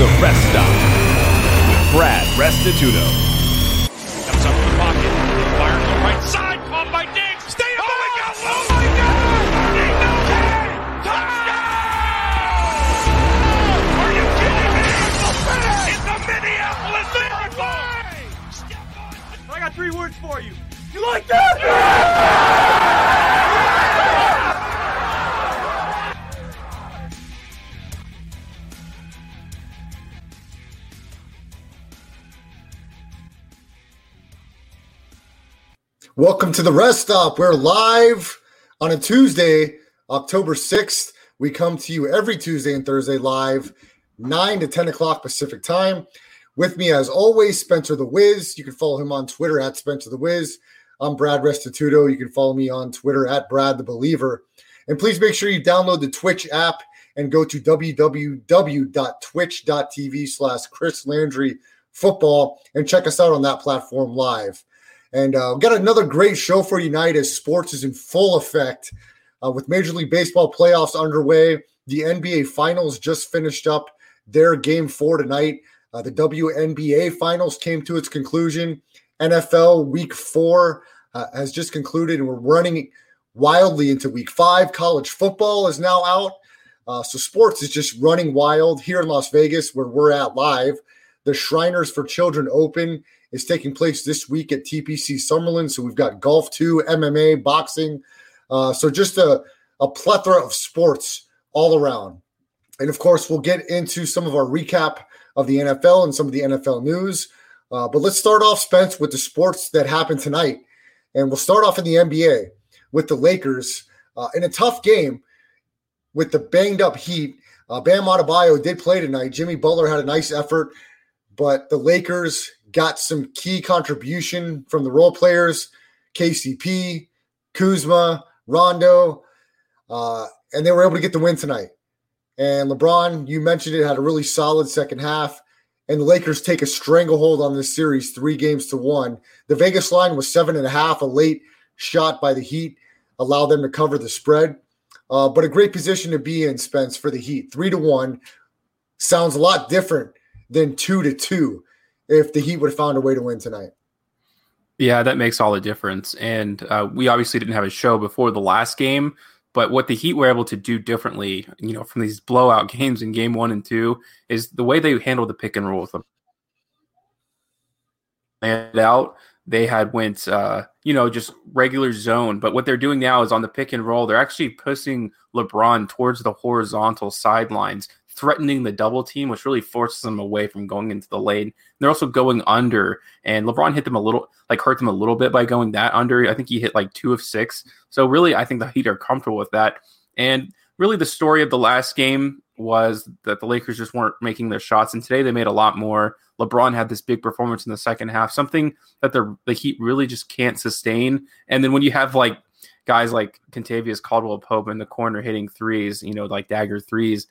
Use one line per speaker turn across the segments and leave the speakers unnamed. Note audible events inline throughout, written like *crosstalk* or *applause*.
The Rest Stop with Brad Restituto.
Comes up in the pocket, fires to the right side, caught by Diggs. Stay up! Oh my God! Oh my God! Martin Milton! Touchdown! Are you kidding me? It's the Minneapolis Miracle!
I got three words for you. You like that?
Welcome to the rest stop. We're live on a Tuesday, October 6th. We come to you every Tuesday and Thursday live, 9 to 10 o'clock Pacific time. With me, as always, Spencer the Wiz. You can follow him on Twitter at Spencer the Wiz. I'm Brad Restituto. You can follow me on Twitter at Brad the Believer. And please make sure you download the Twitch app and go to www.twitch.tv slash Chris Landry football and check us out on that platform live. And uh, got another great show for you as sports is in full effect uh, with Major League Baseball playoffs underway. The NBA Finals just finished up their game four tonight. Uh, the WNBA Finals came to its conclusion. NFL Week Four uh, has just concluded, and we're running wildly into Week Five. College football is now out. Uh, so sports is just running wild here in Las Vegas, where we're at live. The Shriners for Children Open is taking place this week at TPC Summerlin. So we've got golf too, MMA, boxing. Uh, so just a, a plethora of sports all around. And of course, we'll get into some of our recap of the NFL and some of the NFL news. Uh, but let's start off, Spence, with the sports that happened tonight. And we'll start off in the NBA with the Lakers uh, in a tough game with the banged up Heat. Uh, Bam Adebayo did play tonight. Jimmy Butler had a nice effort, but the Lakers got some key contribution from the role players, KCP, Kuzma, Rondo, uh, and they were able to get the win tonight. And LeBron, you mentioned it, had a really solid second half. And the Lakers take a stranglehold on this series, three games to one. The Vegas line was seven and a half. A late shot by the Heat allowed them to cover the spread. Uh, but a great position to be in, Spence, for the Heat. Three to one sounds a lot different than two to two if the Heat would have found a way to win tonight.
Yeah, that makes all the difference. And uh, we obviously didn't have a show before the last game, but what the Heat were able to do differently, you know, from these blowout *laughs* games in game one and two, is the way they handled the pick and roll with them. And out, they had went, uh, you know, just regular zone. But what they're doing now is on the pick and roll, they're actually pushing LeBron towards the horizontal sidelines threatening the double team, which really forces them away from going into the lane. They're also going under, and LeBron hit them a little, like hurt them a little bit by going that under. I think he hit like two of six. So really, I think the Heat are comfortable with that. And really, the story of the last game was that the Lakers just weren't making their shots, and today they made a lot more. LeBron had this big performance in the second half, something that the the Heat really just can't sustain. And then when you have like guys like Kentavious Caldwell Pope in the corner hitting threes, you know, like dagger threes,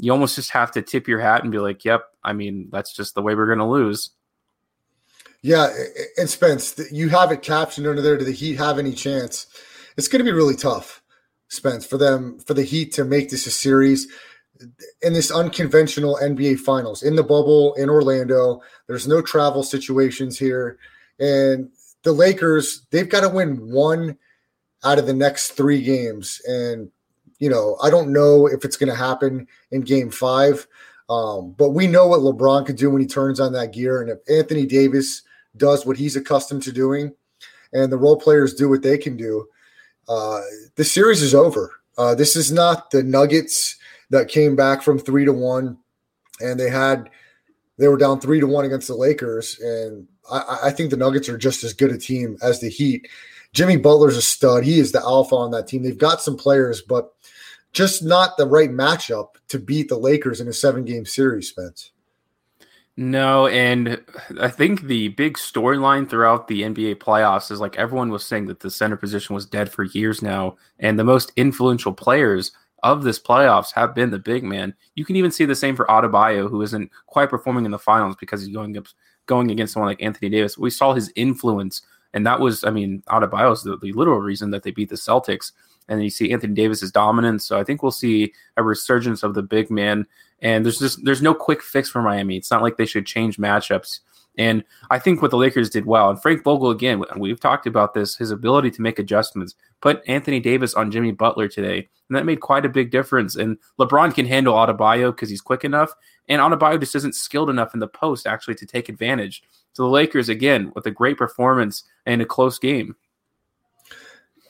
you almost just have to tip your hat and be like, "Yep, I mean that's just the way we're going to lose."
Yeah, and Spence, you have it captioned under there. Do the Heat have any chance? It's going to be really tough, Spence, for them for the Heat to make this a series in this unconventional NBA Finals in the bubble in Orlando. There's no travel situations here, and the Lakers they've got to win one out of the next three games, and you know, I don't know if it's going to happen in game five, um, but we know what LeBron can do when he turns on that gear. And if Anthony Davis does what he's accustomed to doing and the role players do what they can do, uh, the series is over. Uh, this is not the Nuggets that came back from three to one and they had they were down three to one against the Lakers. And I, I think the Nuggets are just as good a team as the Heat. Jimmy Butler's a stud. He is the alpha on that team. They've got some players, but just not the right matchup to beat the Lakers in a seven game series, Spence.
No, and I think the big storyline throughout the NBA playoffs is like everyone was saying that the center position was dead for years now, and the most influential players of this playoffs have been the big man. You can even see the same for Adebayo, who isn't quite performing in the finals because he's going up, going against someone like Anthony Davis. We saw his influence, and that was, I mean, Adebayo is the, the literal reason that they beat the Celtics. and you see Anthony Davis's dominance. So I think we'll see a resurgence of the big man. And there's just there's no quick fix for Miami. It's not like they should change matchups. And I think what the Lakers did well, and Frank Vogel again, we've talked about this, his ability to make adjustments. Put Anthony Davis on Jimmy Butler today, and that made quite a big difference. And LeBron can handle Adebayo because he's quick enough, and Adebayo just isn't skilled enough in the post actually to take advantage. So the Lakers again with a great performance and a close game.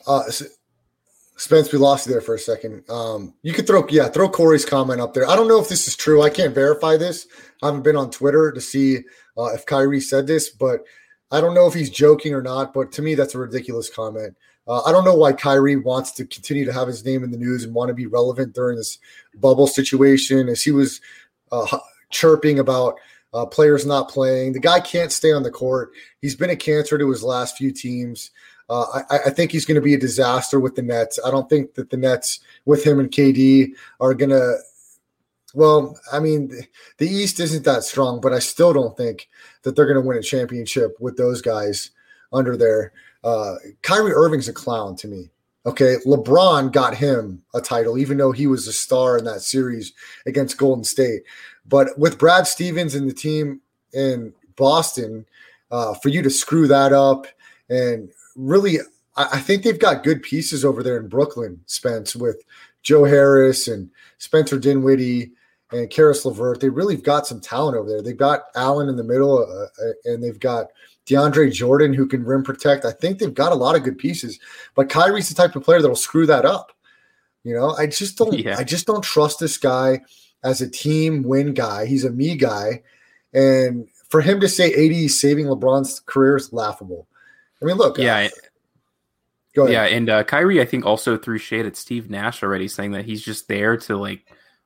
Uh, Spence, we lost you there for a second. Um, you could throw, yeah, throw Corey's comment up there. I don't know if this is true. I can't verify this. I haven't been on Twitter to see uh, if Kyrie said this, but I don't know if he's joking or not. But to me, that's a ridiculous comment. Uh, I don't know why Kyrie wants to continue to have his name in the news and want to be relevant during this bubble situation, as he was uh, chirping about uh, players not playing. The guy can't stay on the court. He's been a cancer to his last few teams. Uh, I, I, think he's going to be a disaster with the Nets. I don't think that the Nets with him and KD are going to. Well, I mean, the East isn't that strong, but I still don't think that they're going to win a championship with those guys under there. Uh, Kyrie Irving's a clown to me. Okay, LeBron got him a title, even though he was a star in that series against Golden State. But with Brad Stevens and the team in Boston, uh, for you to screw that up and really, I, I think they've got good pieces over there in Brooklyn, Spence, with Joe Harris and Spencer Dinwiddie and Caris LeVert. They really have got some talent over there. They've got Allen in the middle, uh, uh, and they've got DeAndre Jordan who can rim protect. I think they've got a lot of good pieces, but Kyrie's the type of player that'll screw that up. You know, I just don't. *laughs* Yeah. I just don't trust this guy as a team win guy. He's a me guy, and for him to say AD saving LeBron's career is laughable. I mean, look.
Yeah. Uh, yeah, and uh, Kyrie, I think, also threw shade at Steve Nash already, saying that he's just there to like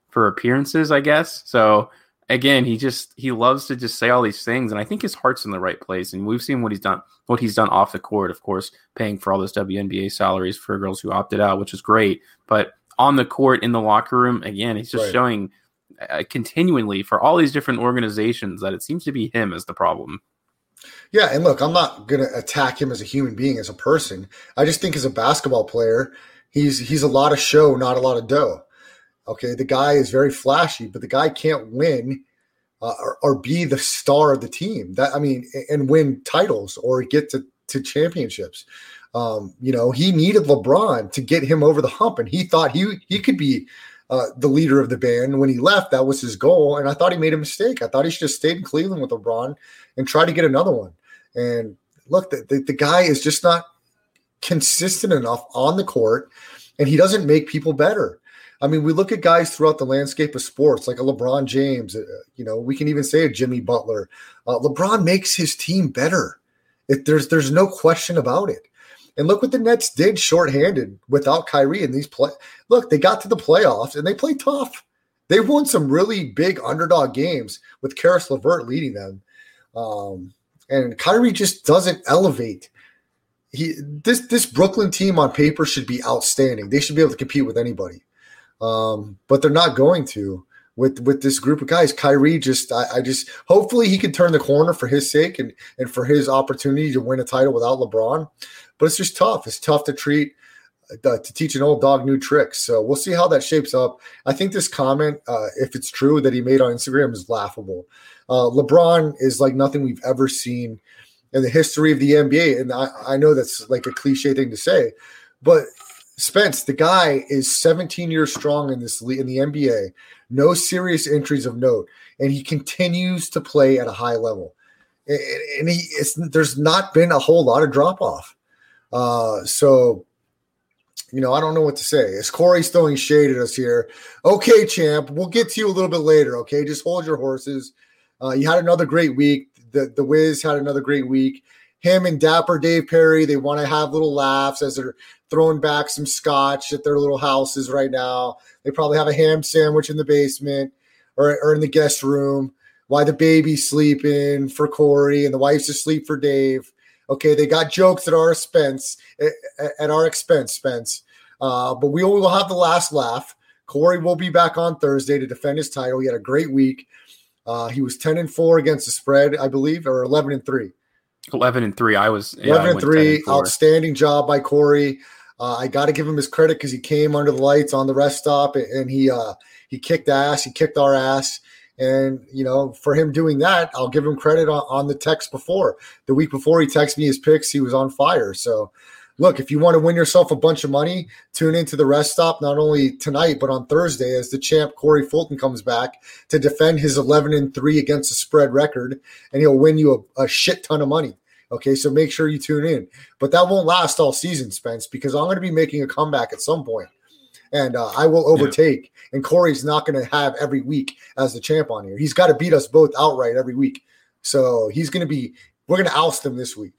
for appearances, I guess. So again, he just he loves to just say all these things, and I think his heart's in the right place. And we've seen what he's done, what he's done off the court, of course, paying for all those WNBA salaries for girls who opted out, which is great. But on the court, in the locker room, again, he's just right. showing uh, continually for all these different organizations that it seems to be him as the problem.
Yeah, and look, I'm not going to attack him as a human being, as a person. I just think as a basketball player, he's he's a lot of show, not a lot of dough. Okay, the guy is very flashy, but the guy can't win uh, or, or, be the star of the team. That I mean, and win titles or get to to championships. Um, you know, he needed LeBron to get him over the hump, and he thought he he could be uh, the leader of the band. When he left, that was his goal, and I thought he made a mistake. I thought he should have stayed in Cleveland with LeBron and try to get another one. And look, the, the, the guy is just not consistent enough on the court, and he doesn't make people better. I mean, we look at guys throughout the landscape of sports, like a LeBron James. Uh, you know, we can even say a Jimmy Butler. Uh, LeBron makes his team better. There's there's no question about it. And look what the Nets did shorthanded without Kyrie in these play. Look, they got to the playoffs and they played tough. They won some really big underdog games with Caris LeVert leading them. Um, and Kyrie just doesn't elevate. He this this Brooklyn team on paper should be outstanding. They should be able to compete with anybody, um, but they're not going to with with this group of guys. Kyrie just I, I, just hopefully he can turn the corner for his sake and and for his opportunity to win a title without LeBron. But it's just tough. It's tough to treat uh, to teach an old dog new tricks. So we'll see how that shapes up. I think this comment, uh, if it's true that he made on Instagram, is laughable. Uh, LeBron is like nothing we've ever seen in the history of the NBA, and I, I know that's like a cliche thing to say, but Spence, the guy is 17 years strong in this in the NBA, no serious injuries of note, and he continues to play at a high level. And he, there's not been a whole lot of drop off. Uh, so you know, I don't know what to say. Is Corey throwing shade at us here? Okay, champ, we'll get to you a little bit later. Okay, just hold your horses. Uh, you had another great week. The the Wiz had another great week. Him and Dapper Dave Perry, they want to have little laughs as they're throwing back some scotch at their little houses right now. They probably have a ham sandwich in the basement or, or in the guest room. Why the baby's sleeping for Corey and the wife's asleep for Dave. Okay, they got jokes at our expense, at our expense, Spence. Uh, but we will have the last laugh. Corey will be back on Thursday to defend his title. He had a great week. Uh, he was 10 and 4 against the spread, I believe, or 11 and 3.
11 and 3. I was
11 and 3. Outstanding job by Corey. Uh, I got to give him his credit because he came under the lights on the rest stop and he uh, he kicked ass. He kicked our ass. And, you know, for him doing that, I'll give him credit on, on the text before. The week before he texted me his picks, he was on fire. So, look, if you want to win yourself a bunch of money, tune into the rest stop not only tonight, but on Thursday as the champ Corey Fulton comes back to defend his 11 and 3 against the spread record, and he'll win you a, a shit ton of money. Okay, so make sure you tune in. But that won't last all season, Spence, because I'm going to be making a comeback at some point and uh, I will overtake. Yeah. And Corey's not going to have every week as the champ on here. He's got to beat us both outright every week. So he's going to be, we're going to oust him this week.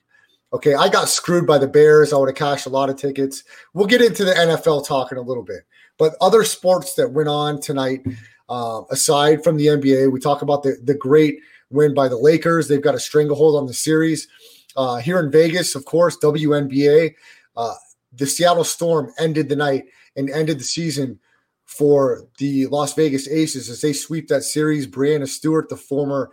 Okay, I got screwed by the Bears. I would have cashed a lot of tickets. We'll get into the NFL talk in a little bit. But other sports that went on tonight, uh, aside from the NBA, we talk about the, the great win by the Lakers. They've got a stranglehold on the series. Uh, here in Vegas, of course, WNBA. Uh, the Seattle Storm ended the night and ended the season for the Las Vegas Aces as they sweep that series. Breanna Stewart, the former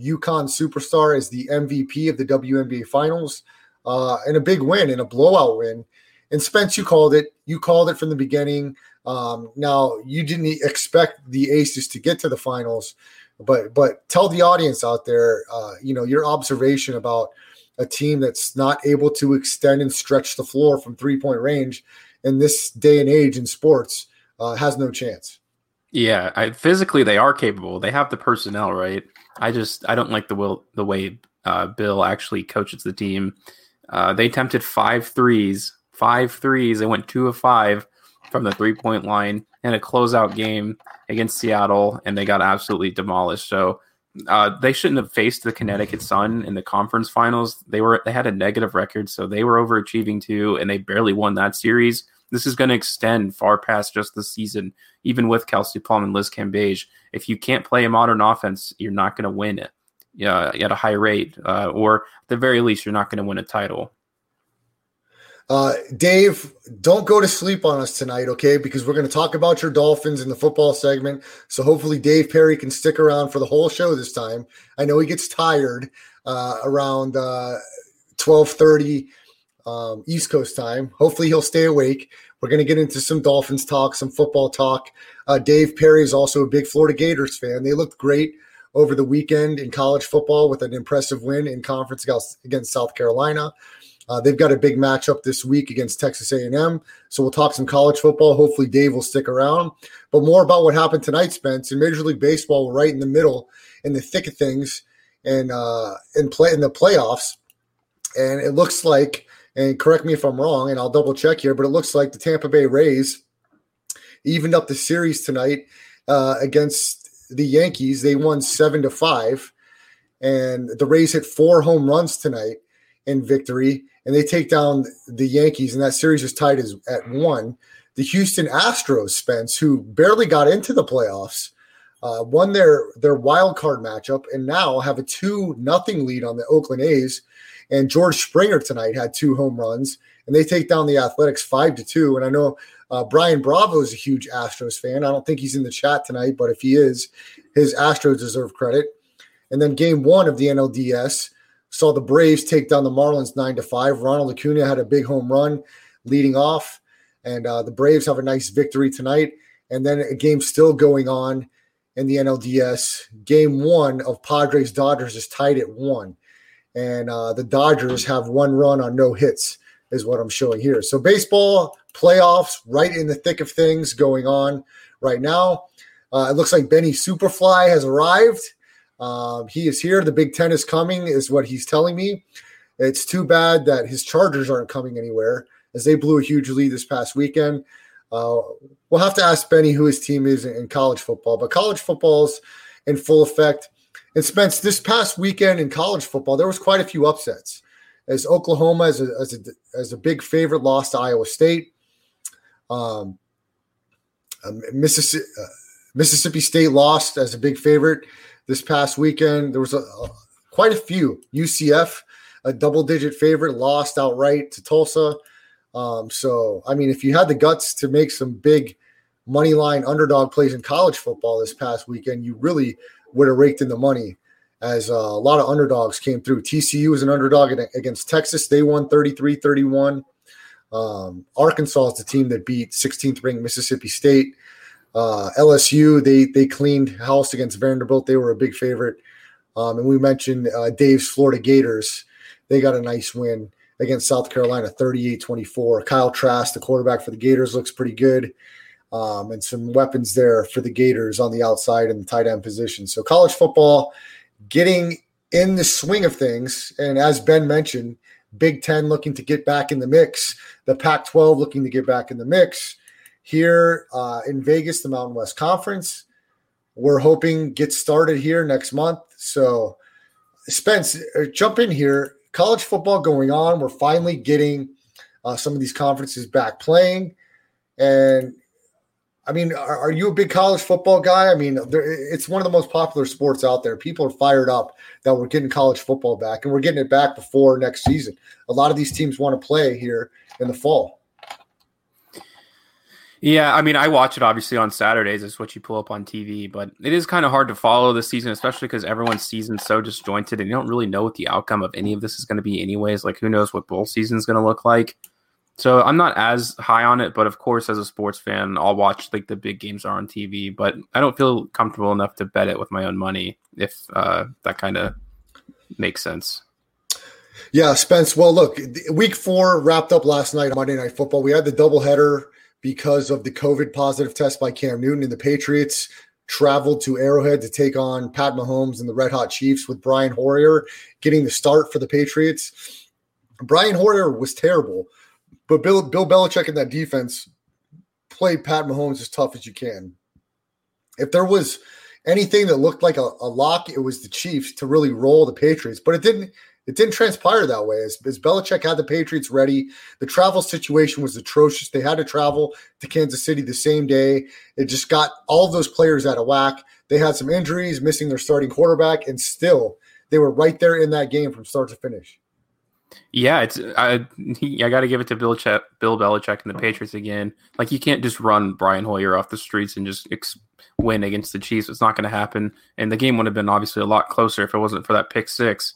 UConn superstar, is the MVP of the WNBA Finals, uh, and a big win and a blowout win. And Spence, you called it. You called it from the beginning. Um, now you didn't expect the Aces to get to the finals, but but tell the audience out there, uh, you know, your observation about a team that's not able to extend and stretch the floor from three point range in this day and age in sports uh, has no chance.
Yeah, I, physically they are capable. They have the personnel, right? I just I don't like the will the way uh, Bill actually coaches the team. Uh, they attempted five threes, five threes. They went two of five from the three point line in a closeout game against Seattle, and they got absolutely demolished. So uh, they shouldn't have faced the Connecticut Sun in the conference finals. They were they had a negative record, so they were overachieving too, and they barely won that series this is going to extend far past just the season, even with Kelsey Plum and Liz Cambage. If you can't play a modern offense, you're not going to win it uh, at a high rate, uh, or at the very least, you're not going to win a title.
Uh, Dave, don't go to sleep on us tonight, okay? Because we're going to talk about your Dolphins in the football segment. So hopefully, Dave Perry can stick around for the whole show this time. I know he gets tired uh, around uh, twelve thirty um, East Coast time. Hopefully, he'll stay awake. We're going to get into some Dolphins talk, some football talk. Uh, Dave Perry is also a big Florida Gators fan. They looked great over the weekend in college football with an impressive win in conference against South Carolina. Uh, they've got a big matchup this week against Texas A&M, so we'll talk some college football. Hopefully, Dave will stick around. But more about what happened tonight, Spence. In Major League Baseball, we're right in the middle, in the thick of things, and uh, in play in the playoffs. And it looks like and correct me if I'm wrong, and I'll double check here, but it looks like the Tampa Bay Rays evened up the series tonight uh, against the Yankees. They won seven to five, and the Rays hit four home runs tonight in victory, and they take down the Yankees, and that series is tied as, at one. The Houston Astros, Spence, who barely got into the playoffs, uh, won their their wild card matchup, and now have a two nothing lead on the Oakland A's and George Springer tonight had two home runs, and they take down the Athletics five to two. And I know uh, Brian Bravo is a huge Astros fan. I don't think he's in the chat tonight, but if he is, his Astros deserve credit. And then game one of the NLDS saw the Braves take down the Marlins nine to five. Ronald Acuna had a big home run leading off, and uh, the Braves have a nice victory tonight. And then a game still going on in the NLDS. Game one of Padres Dodgers is tied at one and uh, the Dodgers have one run on no hits, is what I'm showing here. So baseball playoffs, right in the thick of things going on right now. Uh, it looks like Benny Superfly has arrived. Um, he is here. The Big Ten is coming, is what he's telling me. It's too bad that his Chargers aren't coming anywhere, as they blew a huge lead this past weekend. Uh, we'll have to ask Benny who his team is in college football, but college football's in full effect. And Spence, this past weekend in college football, there was quite a few upsets. As Oklahoma, as a, as a, as a big favorite, lost to Iowa State. Um, um Mississippi, uh, Mississippi State lost as a big favorite this past weekend. There was a, a, quite a few. UCF, a double-digit favorite, lost outright to Tulsa. Um, so, I mean, if you had the guts to make some big money line underdog plays in college football this past weekend, you really – would have raked in the money as uh, a lot of underdogs came through. TCU was an underdog against Texas. They won 33 31. Uh, Um, Arkansas is the team that beat 16th ranked Mississippi State. Uh, LSU they they cleaned house against Vanderbilt. They were a big favorite. Um, and we mentioned uh, Dave's Florida Gators. They got a nice win against South Carolina, 38-24. Kyle Trask, the quarterback for the Gators, looks pretty good. Um, and some weapons there for the Gators on the outside and the tight end position. So college football getting in the swing of things. And as Ben mentioned, Big Ten looking to get back in the mix, the Pac 12 looking to get back in the mix. Here uh, in Vegas, the Mountain West Conference, we're hoping gets started here next month. So, Spence, uh, jump in here. College football going on. We're finally getting uh, some of these conferences back playing. And I mean, are, are, you a big college football guy? I mean, it's one of the most popular sports out there. People are fired up that we're getting college football back, and we're getting it back before next season. A lot of these teams want to play here in the fall.
Yeah, I mean, I watch it obviously on Saturdays. It's what you pull up on TV, but it is kind of hard to follow this season, especially because everyone's season's so disjointed, and you don't really know what the outcome of any of this is going to be, anyways. Like, who knows what bowl season is going to look like? So I'm not as high on it, but of course, as a sports fan, I'll watch like the big games are on TV. But I don't feel comfortable enough to bet it with my own money if uh, that kind of makes sense.
Yeah, Spence. Well, look, week four wrapped up last night on Monday Night Football. We had the doubleheader because of the COVID positive test by Cam Newton, and the Patriots traveled to Arrowhead to take on Pat Mahomes and the Red Hot Chiefs with Brian Hoyer getting the start for the Patriots. Brian Hoyer was terrible but Bill Bill Belichick in that defense played Pat Mahomes as tough as you can. If there was anything that looked like a, a lock, it was the Chiefs to really roll the Patriots. But it didn't it didn't transpire that way. As, as Belichick had the Patriots ready, the travel situation was atrocious. They had to travel to Kansas City the same day. It just got all those players out of whack. They had some injuries, missing their starting quarterback, and still they were right there in that game from start to finish.
Yeah, it's I I got to give it to Bill Che- Bill Belichick and the Patriots again. Like you can't just run Brian Hoyer off the streets and just ex- win against the Chiefs. It's not going to happen, and the game would have been obviously a lot closer if it wasn't for that pick six.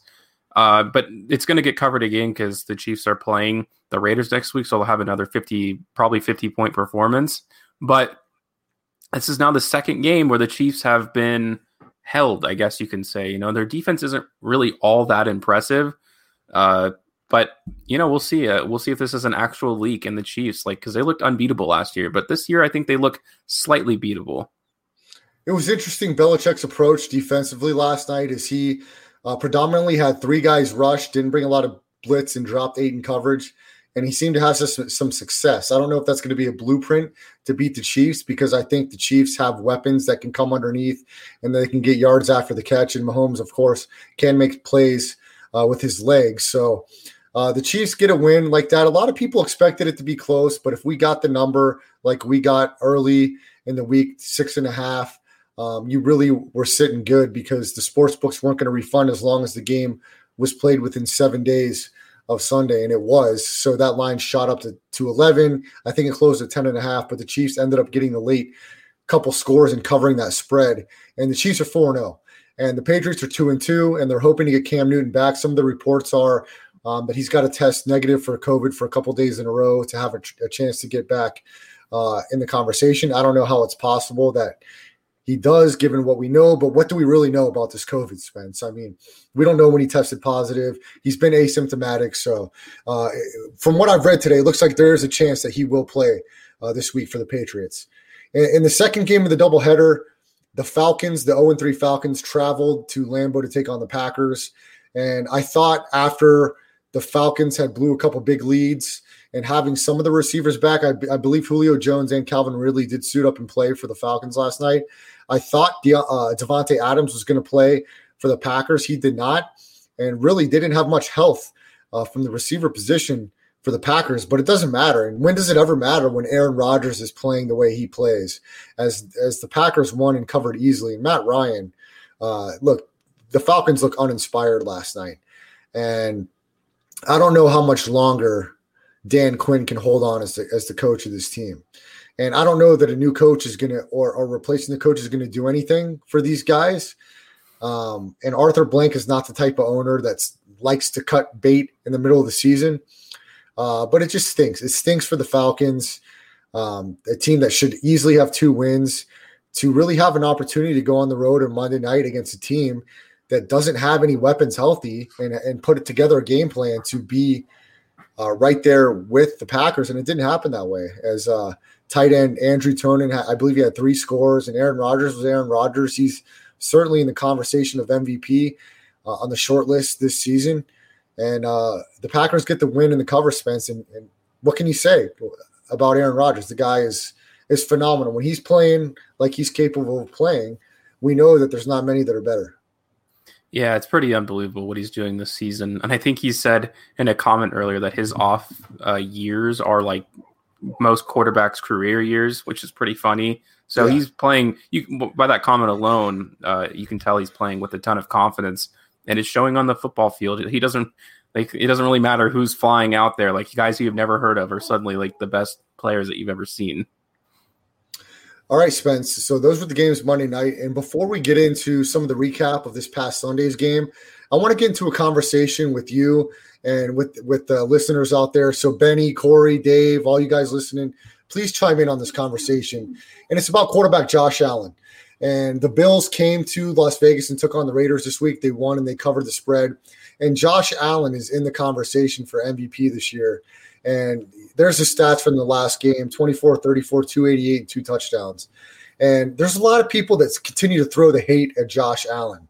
Uh, but it's going to get covered again because the Chiefs are playing the Raiders next week, so they'll have another fifty, probably fifty point performance. But this is now the second game where the Chiefs have been held. I guess you can say. You know, their defense isn't really all that impressive. Uh, but you know, we'll see. Uh, we'll see if this is an actual leak in the Chiefs, like because they looked unbeatable last year, but this year I think they look slightly beatable.
It was interesting Belichick's approach defensively last night. Is he uh, predominantly had three guys rush, didn't bring a lot of blitz, and dropped eight in coverage, and he seemed to have some, some success. I don't know if that's going to be a blueprint to beat the Chiefs because I think the Chiefs have weapons that can come underneath and they can get yards after the catch, and Mahomes, of course, can make plays uh, with his legs. So uh, the Chiefs get a win like that. A lot of people expected it to be close, but if we got the number like we got early in the week, six and a half, um, you really were sitting good because the sports books weren't going to refund as long as the game was played within seven days of Sunday, and it was. So that line shot up to, to 11. I think it closed at 10 and a half, but the Chiefs ended up getting the late couple scores and covering that spread. And the Chiefs are 4 0. And the Patriots are 2 and 2, and they're hoping to get Cam Newton back. Some of the reports are um, but he's got to test negative for COVID for a couple days in a row to have a, a chance to get back uh, in the conversation. I don't know how it's possible that he does, given what we know. But what do we really know about this COVID, Spence? I mean, we don't know when he tested positive. He's been asymptomatic. So, uh, from what I've read today, it looks like there is a chance that he will play uh, this week for the Patriots. In, in the second game of the doubleheader, the Falcons, the 0 3 Falcons, traveled to Lambeau to take on the Packers. And I thought after the Falcons had blew a couple big leads and having some of the receivers back. I, I, believe Julio Jones and Calvin Ridley did suit up and play for the Falcons last night. I thought De- uh, Davante Adams was going to play for the Packers. He did not, and really didn't have much health uh, from the receiver position for the Packers. But it doesn't matter. And when does it ever matter when Aaron Rodgers is playing the way he plays? As as the Packers won and covered easily, and Matt Ryan, uh, look, the Falcons look uninspired last night, and I don't know how much longer Dan Quinn can hold on as the, as the coach of this team. And I don't know that a new coach is going to, or, or replacing the coach is going to do anything for these guys. Um, and Arthur Blank is not the type of owner that likes to cut bait in the middle of the season. Uh, but it just stinks. It stinks for the Falcons, um, a team that should easily have two wins, to really have an opportunity to go on the road on Monday night against a team that doesn't have any weapons healthy and, and put it together a game plan to be uh, right there with the Packers. And it didn't happen that way. As uh, tight end Andrew Tonyan, I believe he had three scores, and Aaron Rodgers was Aaron Rodgers. He's certainly in the conversation of MVP uh, on the short list this season. And uh, the Packers get the win in the cover, Spence. And, and what can you say about Aaron Rodgers? The guy is is phenomenal. When he's playing like he's capable of playing, we know that there's not many that are better.
Yeah, it's pretty unbelievable what he's doing this season. And I think he said in a comment earlier that his off uh, years are like most quarterbacks' career years, which is pretty funny. So yeah. he's playing. You by that comment alone, uh, you can tell he's playing with a ton of confidence, and it's showing on the football field. He doesn't like it doesn't really matter who's flying out there. Like guys you've never heard of are suddenly like the best players that you've ever seen.
All right, Spence. So those were the games Monday night. And before we get into some of the recap of this past Sunday's game, I want to get into a conversation with you and with with the listeners out there. So Benny, Corey, Dave, all you guys listening, please chime in on this conversation. And it's about quarterback Josh Allen. And the Bills came to Las Vegas and took on the Raiders this week. They won and they covered the spread. And Josh Allen is in the conversation for MVP this year. And there's the stats from the last game 24, 34, 288, two touchdowns. And there's a lot of people that continue to throw the hate at Josh Allen.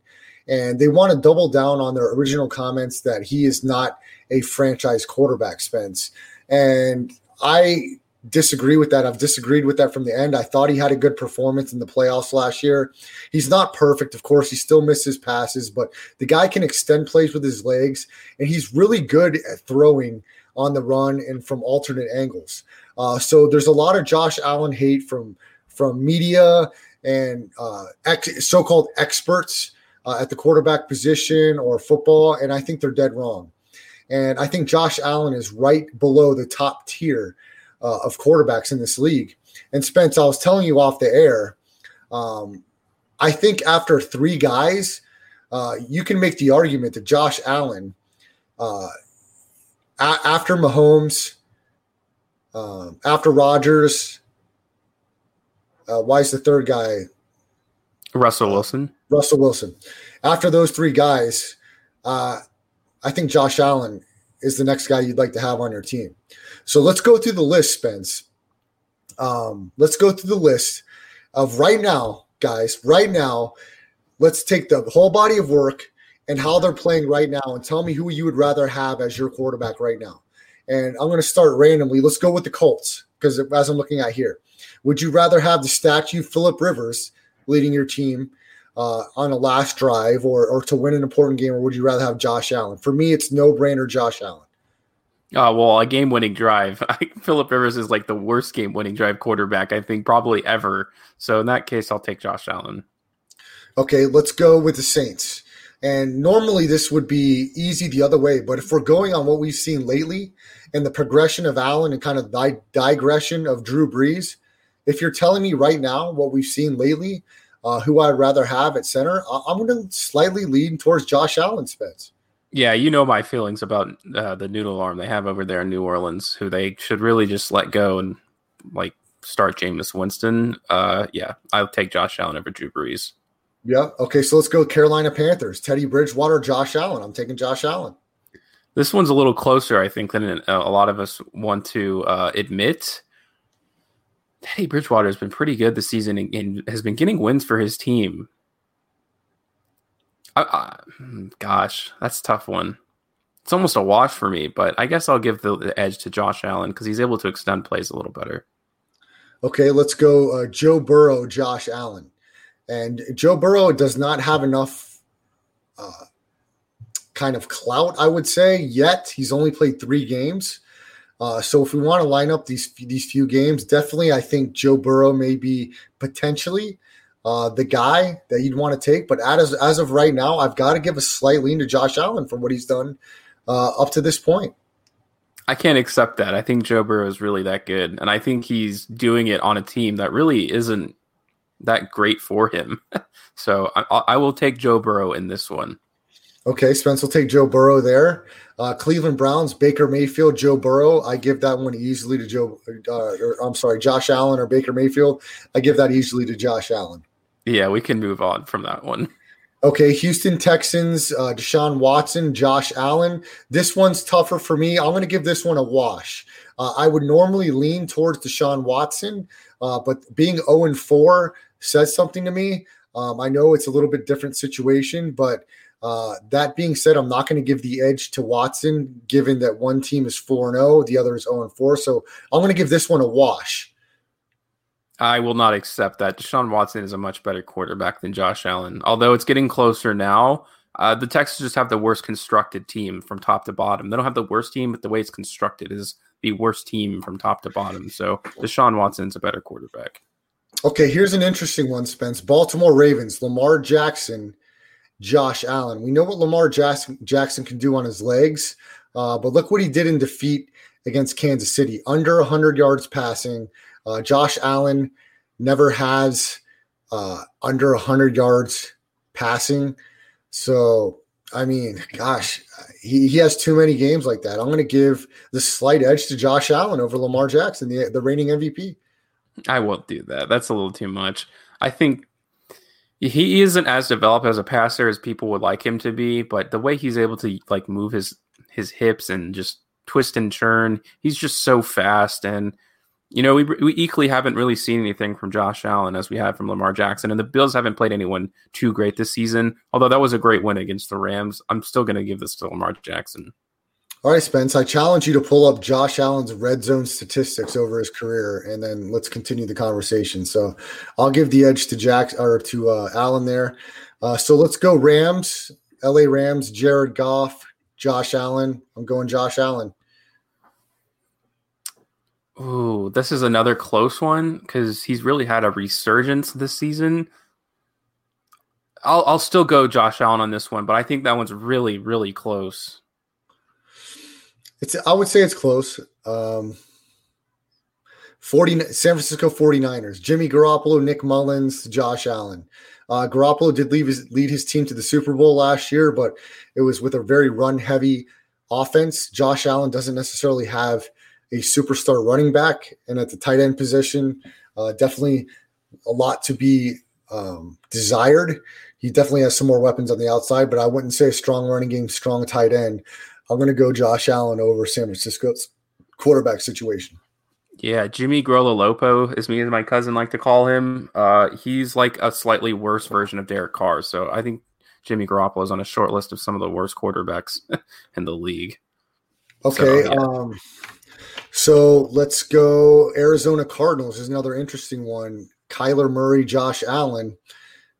And they want to double down on their original comments that he is not a franchise quarterback, Spence. And I disagree with that. I've disagreed with that from the end. I thought he had a good performance in the playoffs last year. He's not perfect, of course. He still misses passes, but the guy can extend plays with his legs, and he's really good at throwing on the run and from alternate angles. Uh, so there's a lot of Josh Allen hate from from media and uh, ex- so-called experts uh, at the quarterback position or football, and I think they're dead wrong. And I think Josh Allen is right below the top tier uh, of quarterbacks in this league. And Spence, I was telling you off the air, um, I think after three guys, uh, you can make the argument that Josh Allen uh, a- after Mahomes, um, after Rodgers, uh, why is the third guy?
Russell Wilson.
Russell Wilson. After those three guys, uh, I think Josh Allen is the next guy you'd like to have on your team. So let's go through the list, Spence. Um, let's go through the list of right now, guys. Right now, let's take the whole body of work and how they're playing right now and tell me who you would rather have as your quarterback right now. And I'm going to start randomly. Let's go with the Colts because as I'm looking at here, would you rather have the statue Philip Rivers leading your team uh, on a last drive or, or to win an important game, or would you rather have Josh Allen? For me, it's no brainer Josh Allen.
Oh, well, a game winning drive. *laughs* Philip Rivers is like the worst game winning drive quarterback, I think, probably ever. So in that case, I'll take Josh Allen.
Okay, let's go with the Saints. And normally this would be easy the other way, but if we're going on what we've seen lately and the progression of Allen and kind of the digression of Drew Brees, if you're telling me right now what we've seen lately, uh, who I'd rather have at center, I'm going to slightly lean towards Josh Allen, Spence.
Yeah, you know my feelings about uh, the noodle arm they have over there in New Orleans, who they should really just let go and like start Jameis Winston. Uh, yeah, I'll take Josh Allen over Drew Brees.
Yeah. Okay. So let's go Carolina Panthers. Teddy Bridgewater, Josh Allen. I'm taking Josh Allen.
This one's a little closer, I think, than uh, a lot of us want to uh, admit. Teddy Bridgewater has been pretty good this season and, and has been getting wins for his team. I, I, gosh, that's a tough one. It's almost a wash for me, but I guess I'll give the, the edge to Josh Allen because he's able to extend plays a little better.
Okay, let's go uh, Joe Burrow, Josh Allen. And Joe Burrow does not have enough uh, kind of clout, I would say, yet. He's only played three games. Uh, so if we want to line up these these few games, definitely I think Joe Burrow may be potentially uh, the guy that you'd want to take. But as as of right now, I've got to give a slight lean to Josh Allen from what he's done uh, up to this point.
I can't accept that. I think Joe Burrow is really that good, and I think he's doing it on a team that really isn't that great for him. *laughs* so I, I, will take Joe Burrow in this one.
Okay, Spence will take Joe Burrow there. Uh, Cleveland Browns, Baker Mayfield, Joe Burrow. I give that one easily to Joe. Uh, or, I'm sorry, Josh Allen or Baker Mayfield. I give that easily to Josh Allen.
Yeah, we can move on from that one. *laughs*
Okay, Houston Texans, uh, Deshaun Watson, Josh Allen. This one's tougher for me. I'm going to give this one a wash. Uh, I would normally lean towards Deshaun Watson, uh, but being 0 and 4 says something to me. Um, I know it's a little bit different situation, but uh, that being said, I'm not going to give the edge to Watson, given that one team is 4 0, the other is 0 4. So I'm going to give this one a wash.
I will not accept that. Deshaun Watson is a much better quarterback than Josh Allen. Although it's getting closer now, uh, the Texans just have the worst constructed team from top to bottom. They don't have the worst team, but the way it's constructed is the worst team from top to bottom. So Deshaun Watson's a better quarterback.
Okay, here's an interesting one, Spence. Baltimore Ravens, Lamar Jackson Josh Allen. We know what Lamar Jackson, Jackson can do on his legs, uh, but look what he did in defeat against Kansas City under 100 yards passing. Uh, Josh Allen never has uh, under 100 yards passing. So, I mean, gosh, he, he has too many games like that. I'm going to give the slight edge to Josh Allen over Lamar Jackson, the, the reigning MVP.
I won't do that. That's a little too much. I think he isn't as developed as a passer as people would like him to be, but the way he's able to like move his his hips and just twist and churn, he's just so fast. And you know, we we equally haven't really seen anything from Josh Allen as we have from Lamar Jackson, and the Bills haven't played anyone too great this season. Although that was a great win against the Rams, I'm still going to give this to Lamar Jackson.
All right, Spence, I challenge you to pull up Josh Allen's red zone statistics over his career, and then let's continue the conversation. So I'll give the edge to Jack or to uh, Allen there. Uh, so let's go Rams, LA Rams, Jared Goff, Josh Allen. I'm going Josh Allen.
Ooh, this is another close one because he's really had a resurgence this season. I'll, I'll still go Josh Allen on this one, but I think that one's really, really close.
It's I would say it's close. Um 40 San Francisco 49ers, Jimmy Garoppolo, Nick Mullens, Josh Allen. Uh, Garoppolo did leave his, lead his team to the Super Bowl last year, but it was with a very run heavy offense. Josh Allen doesn't necessarily have a superstar running back, and at the tight end position, uh, definitely a lot to be um, desired. He definitely has some more weapons on the outside, but I wouldn't say a strong running game, strong tight end. I'm going to go Josh Allen over San Francisco's quarterback situation.
Yeah, Jimmy Grololopo, as me and my cousin like to call him. Uh, he's like a slightly worse version of Derek Carr. So I think Jimmy Garoppolo is on a short list of some of the worst quarterbacks *laughs* in the league.
Okay. So, yeah. um, so let's go Arizona Cardinals is another interesting one. Kyler Murray, Josh Allen.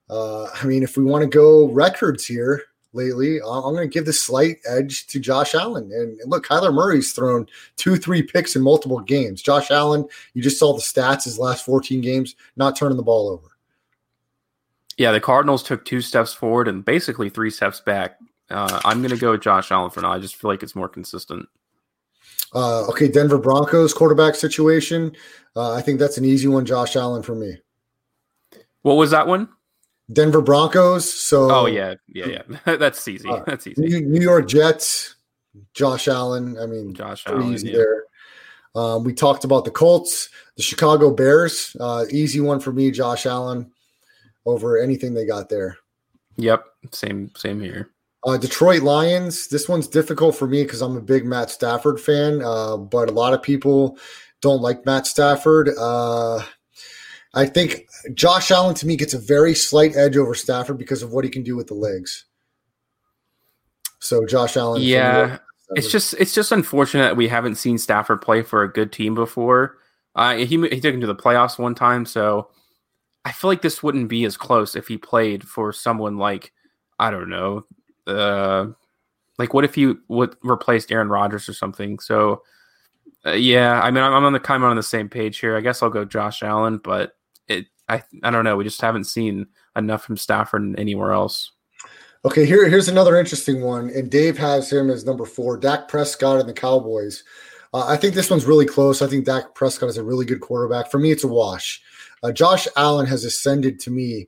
Uh, I mean, if we want to go records here, lately. I'm going to give the slight edge to Josh Allen. And look, Kyler Murray's thrown two, three picks in multiple games. Josh Allen, you just saw the stats his last 14 games, not turning the ball over.
Yeah, the Cardinals took two steps forward and basically three steps back. Uh, I'm going to go with Josh Allen for now. I just feel like it's more consistent.
Uh, okay, Denver Broncos quarterback situation. Uh, I think that's an easy one. Josh Allen for me.
What was that one?
Denver Broncos. So
oh yeah, yeah, yeah. *laughs* That's easy. Uh, That's easy.
New York Jets. Josh Allen. I mean,
Josh Allen.
Easy yeah. there. Um, we talked about the Colts, the Chicago Bears. Uh, easy one for me, Josh Allen, over anything they got there.
Yep, same same here.
Uh, Detroit Lions. This one's difficult for me because I'm a big Matt Stafford fan, uh, but a lot of people don't like Matt Stafford. Uh, I think Josh Allen to me gets a very slight edge over Stafford because of what he can do with the legs. So Josh Allen,
yeah, it's just it's just unfortunate that we haven't seen Stafford play for a good team before. Uh, he he took him to the playoffs one time, so I feel like this wouldn't be as close if he played for someone like I don't know, uh, like what if he would replaced Aaron Rodgers or something? So uh, yeah, I mean I'm, I'm on the kind of on the same page here. I guess I'll go Josh Allen, but it I I don't know. We just haven't seen enough from Stafford anywhere else.
Okay, here here's another interesting one, and Dave has him as number four. Dak Prescott and the Cowboys. Uh, I think this one's really close. I think Dak Prescott is a really good quarterback. For me, it's a wash. Uh, Josh Allen has ascended to me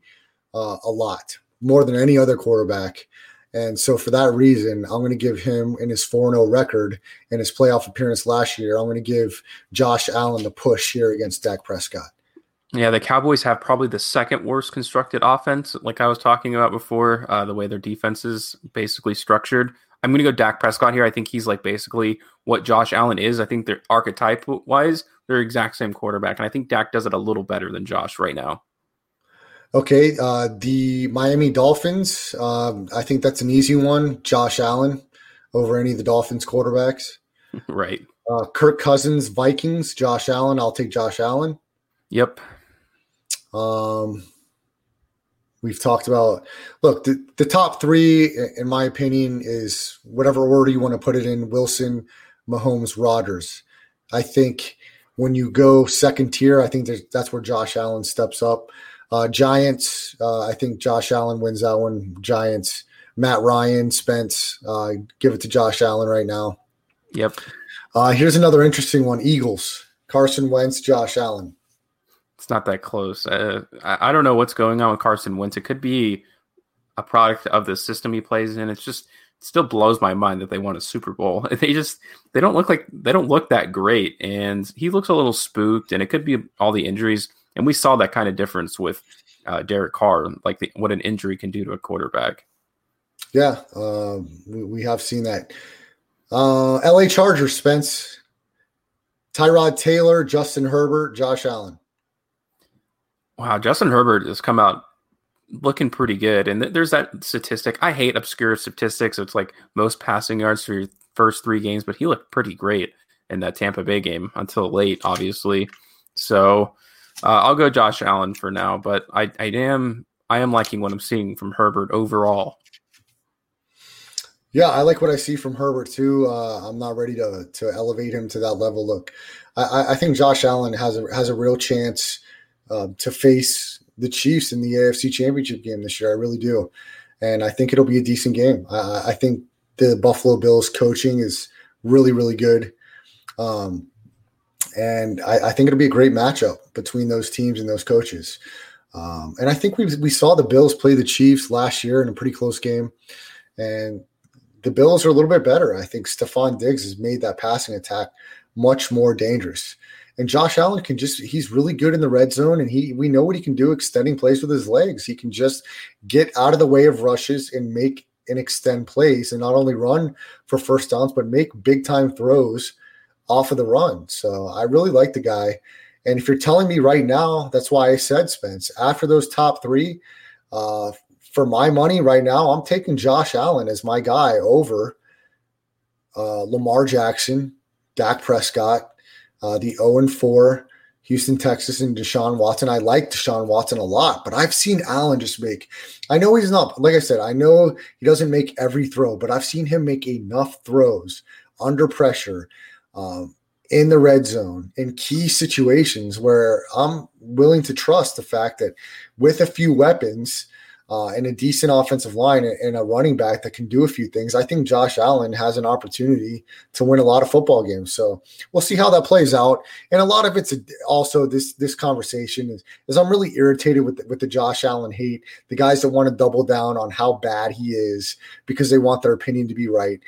uh, a lot more than any other quarterback, And so, for that reason, I'm going to give him in his 4 0 record and his playoff appearance last year, I'm going to give Josh Allen the push here against Dak Prescott.
Yeah, the Cowboys have probably the second worst constructed offense, like I was talking about before, uh, the way their defense is basically structured. I'm going to go Dak Prescott here. I think he's like basically what Josh Allen is. I think they're archetype wise, they're exact same quarterback. And I think Dak does it a little better than Josh right now.
Okay, uh, the Miami Dolphins. Um, I think that's an easy one. Josh Allen over any of the Dolphins quarterbacks. *laughs*
right.
Uh, Kirk Cousins, Vikings. Josh Allen. I'll take Josh Allen.
Yep.
Um, we've talked about. Look, the, the top three, in my opinion, is whatever order you want to put it in: Wilson, Mahomes, Rodgers. I think when you go second tier, I think that's where Josh Allen steps up. Uh, Giants, uh, I think Josh Allen wins that one. Giants, Matt Ryan, Spence, uh, give it to Josh Allen right now.
Yep.
Uh, here's another interesting one Eagles, Carson Wentz, Josh Allen.
It's not that close. Uh, I, I don't know what's going on with Carson Wentz. It could be a product of the system he plays in. It's just, it still blows my mind that they won a Super Bowl. *laughs* They just, they don't look like, they don't look that great. And he looks a little spooked, and it could be all the injuries and we saw that kind of difference with uh, Derek Carr, like the, what an injury can do to a quarterback.
Yeah, uh, we, we, have seen that. Uh, LA Chargers, Spence, Tyrod Taylor, Justin Herbert, Josh Allen.
Wow, Justin Herbert has come out looking pretty good. And th- there's that statistic. I hate obscure statistics. It's like most passing yards for your first three games, but he looked pretty great in that Tampa Bay game until late, obviously. So uh, I'll go Josh Allen for now, but I, I am I am liking what I'm seeing from Herbert overall.
Yeah, I like what I see from Herbert too. Uh, I'm not ready to to elevate him to that level. Look, I, I think Josh Allen has a has a real chance uh, to face the Chiefs in the AFC Championship game this year. I really do, and I think it'll be a decent game. I, I think the Buffalo Bills coaching is really really good. Um, and I, I, think it'll be a great matchup between those teams and those coaches. Um, and I think we we saw the Bills play the Chiefs last year in a pretty close game, and the Bills are a little bit better. I think Stefon Diggs has made that passing attack much more dangerous. And Josh Allen can just he's really good in the red zone and he we know what he can do extending plays with his legs. He can just get out of the way of rushes and make and extend plays and not only run for first downs but make big time throws off of the run. So I really like the guy. And if you're telling me right now, that's why I said Spence. After those top three, uh, for my money right now, I'm taking Josh Allen as my guy over uh, Lamar Jackson, Dak Prescott, uh, the 0 4 Houston, Texas, and Deshaun Watson. I like Deshaun Watson a lot, but I've seen Allen just make. I know he's not, like I said, I know he doesn't make every throw, but I've seen him make enough throws under pressure um, in the red zone in key situations where I'm willing to trust the fact that with a few weapons uh, and a decent offensive line and a running back that can do a few things, I think Josh Allen has an opportunity to win a lot of football games. So we'll see how that plays out. And a lot of it's also this this conversation is, is I'm really irritated with the, with the Josh Allen hate. The guys that want to double down on how bad he is because they want their opinion to be right.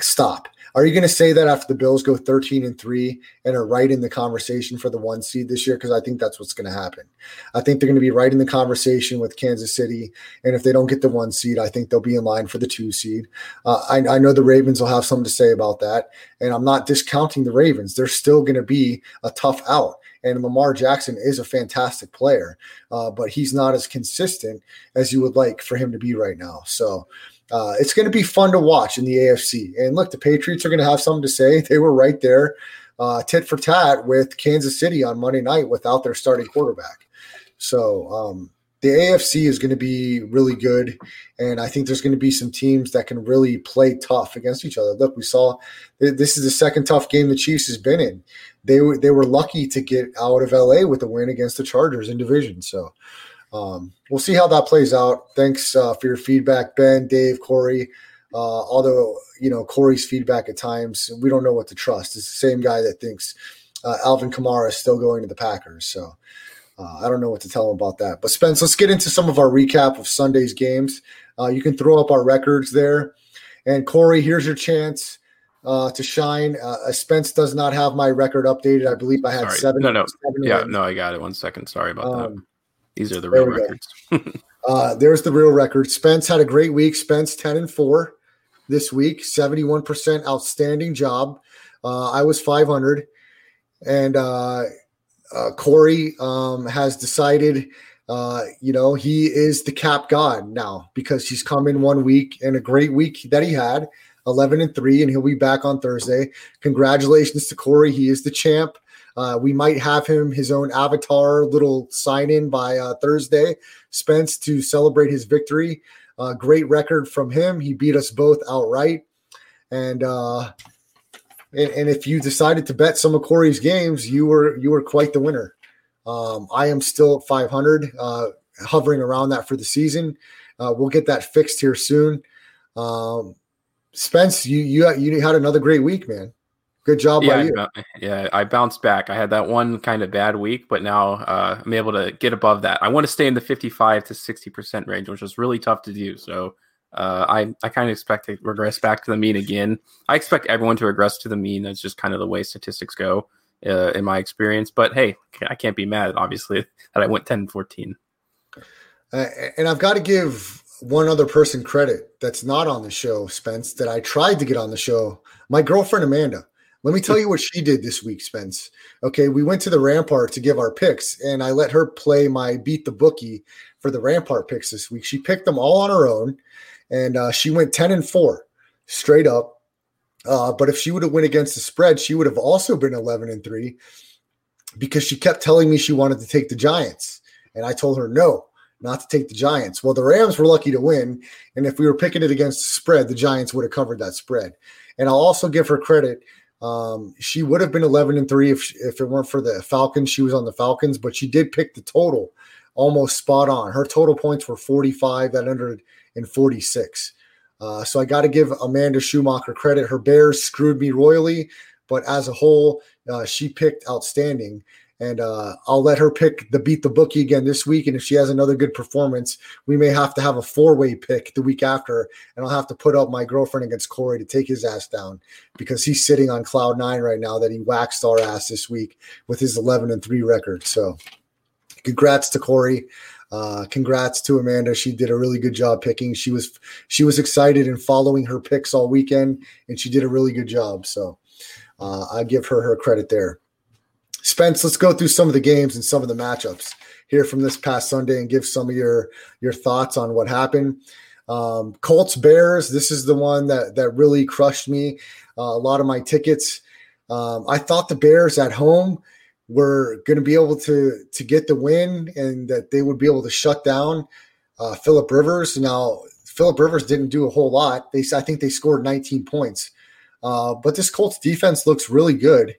Stop are you going to say that after the Bills go 13 and 3 and are right in the conversation for the one seed this year? Because I think that's what's going to happen. I think they're going to be right in the conversation with Kansas City. And if they don't get the one seed, I think they'll be in line for the two seed. Uh, I, I know the Ravens will have something to say about that. And I'm not discounting the Ravens. They're still going to be a tough out. And Lamar Jackson is a fantastic player, uh, but he's not as consistent as you would like for him to be right now. So, uh, it's going to be fun to watch in the AFC. And look, the Patriots are going to have something to say. *laughs* They were right there, uh, tit for tat with Kansas City on Monday night without their starting quarterback. So um, the AFC is going to be really good, and I think there's going to be some teams that can really play tough against each other. Look, we saw this is the second tough game the Chiefs has been in. They were they were lucky to get out of LA with a win against the Chargers in division. So um, we'll see how that plays out. Thanks uh, for your feedback, Ben, Dave, Corey. Uh, although you know Corey's feedback at times, we don't know what to trust. It's the same guy that thinks uh, Alvin Kamara is still going to the Packers. So uh, I don't know what to tell him about that. But Spence, let's get into some of our recap of Sunday's games. Uh, you can throw up our records there. And Corey, here's your chance uh, to shine. Uh, Spence does not have my record updated. I believe I had
Sorry.
seven.
No, no.
seven
Yeah,
wins.
no, I got it. One second. Sorry about that.
Um,
These are the real records. *laughs*
Uh, there's the real record. Spence had a great week. Spence 10 and 4 this week, 71% outstanding job. Uh, I was 500. And uh, uh, Corey um, has decided, uh, you know, he is the cap god now because he's come in one week and a great week that he had 11 and 3, and he'll be back on Thursday. Congratulations to Corey. He is the champ. Uh, we might have him his own avatar little sign in by uh, Thursday. Spence to celebrate his victory. Uh, great record from him. He beat us both outright. And uh, and, and if you decided to bet some of Corey's games, you were you were quite the winner. Um, I am still at 500, uh, hovering around that for the season. Uh, we'll get that fixed here soon. Um, Spence, you you you had another great week, man. Good job
yeah,
by
I
you.
bou- yeah, I bounced back. I had that one kind of bad week, but now uh, I'm able to get above that. I want to stay in the 55 to 60 percent range, which is really tough to do. So uh, I I kind of expect to regress back to the mean again. I expect everyone to regress to the mean. That's just kind of the way statistics go, uh, in my experience. But hey, I can't be mad, obviously, *laughs* that I went 10 and 14.
Uh, and I've got to give one other person credit that's not on the show, Spence, that I tried to get on the show. My girlfriend Amanda. Let me tell you what she did this week, Spence. Okay, we went to the Rampart to give our picks, and I let her play my beat the bookie for the Rampart picks this week. She picked them all on her own, and uh, she went ten and four straight up. Uh, but if she would have went against the spread, she would have also been eleven and three because she kept telling me she wanted to take the Giants, and I told her no not to take the Giants. Well, the Rams were lucky to win, and if we were picking it against the spread, the Giants would have covered that spread. And I'll also give her credit. Um, she would have been 11 and 3 if, if it weren't for the Falcons. She was on the Falcons, but she did pick the total almost spot on. Her total points were 45 at 146. Uh, so I got to give Amanda Schumacher credit. Her Bears screwed me royally, but as a whole, uh, she picked outstanding. And uh, I'll let her pick the beat the bookie again this week. And if she has another good performance, we may have to have a four way pick the week after. And I'll have to put up my girlfriend against Corey to take his ass down because he's sitting on cloud nine right now that he waxed our ass this week with his 11 and three record. So congrats to Corey. Uh, congrats to Amanda. She did a really good job picking. She was she was excited and following her picks all weekend, and she did a really good job. So uh, I give her her credit there. Spence, let's go through some of the games and some of the matchups here from this past Sunday and give some of your your thoughts on what happened. Um, Colts Bears. This is the one that that really crushed me. Uh, a lot of my tickets. Um, I thought the Bears at home were going to be able to to get the win and that they would be able to shut down uh, Philip Rivers. Now Philip Rivers didn't do a whole lot. They I think they scored 19 points, uh, but this Colts defense looks really good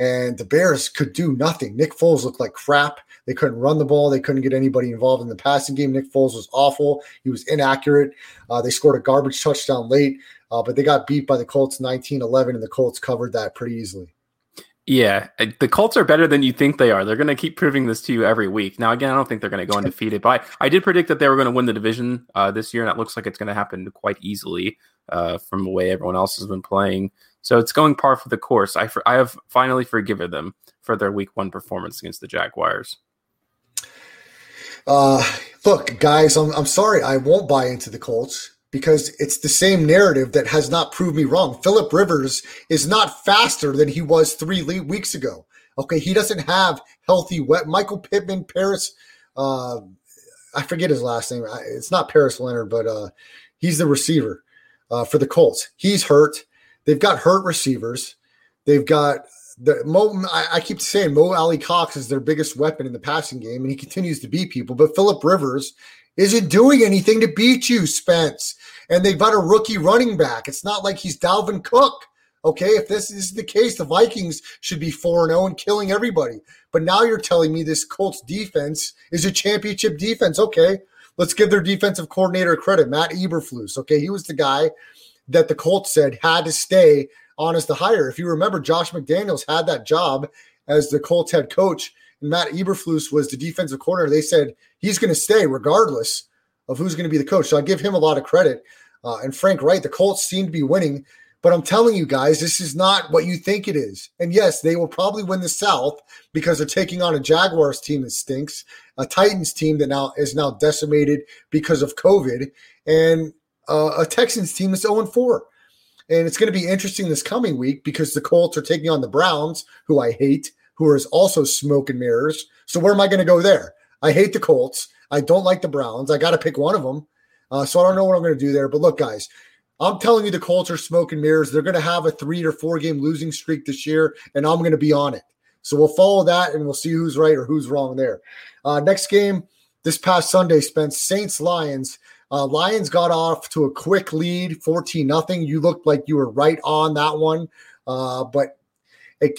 and the Bears could do nothing. Nick Foles looked like crap. They couldn't run the ball. They couldn't get anybody involved in the passing game. Nick Foles was awful. He was inaccurate. Uh, they scored a garbage touchdown late, uh, but they got beat by the Colts 19 11, and the Colts covered that pretty easily.
Yeah, the Colts are better than you think they are. They're going to keep proving this to you every week. Now, again, I don't think they're going to go undefeated, but I, I did predict that they were going to win the division uh, this year, and it looks like it's going to happen quite easily uh, from the way everyone else has been playing. So it's going par for the course. I, for, I have finally forgiven them for their week one performance against the Jaguars.
Uh, look, guys, I'm, I'm sorry. I won't buy into the Colts because it's the same narrative that has not proved me wrong. Philip Rivers is not faster than he was three le- weeks ago. Okay, he doesn't have healthy wet. Michael Pittman, Paris, uh, I forget his last name. It's not Paris Leonard, but uh, he's the receiver uh, for the Colts. He's hurt. They've got hurt receivers. They've got the Mo. I, I keep saying Mo Alie-Cox is their biggest weapon in the passing game, and he continues to beat people. But Philip Rivers isn't doing anything to beat you, Spence. And they've got a rookie running back. It's not like he's Dalvin Cook. Okay, if this is the case, the Vikings should be 4 0 and killing everybody. But now you're telling me this Colts defense is a championship defense. Okay, let's give their defensive coordinator credit, Matt Eberflus. Okay, he was the guy that the Colts said had to stay on as the hire. If you remember, Josh McDaniels had that job as the Colts head coach, and Matt Eberflus was the defensive coordinator. They said he's going to stay regardless of who's going to be the coach. So I give him a lot of credit. Uh, and Frank Reich, the Colts seem to be winning. But I'm telling you guys, this is not what you think it is. And yes, they will probably win the South because they're taking on a Jaguars team that stinks, a Titans team that now is now decimated because of COVID, and uh, a Texans team that's 0 4. And it's going to be interesting this coming week because the Colts are taking on the Browns, who I hate, who is also smoke and mirrors. So where am I going to go there? I hate the Colts. I don't like the Browns. I got to pick one of them. Uh, so I don't know what I'm going to do there. But look, guys, I'm telling you, the Colts are smoke and mirrors. They're going to have a three or four game losing streak this year, and I'm going to be on it. So we'll follow that and we'll see who's right or who's wrong there. Uh, next game this past Sunday, Spence Saints Lions. Uh, Lions got off to a quick lead, 14 nothing. You looked like you were right on that one. Uh, but it,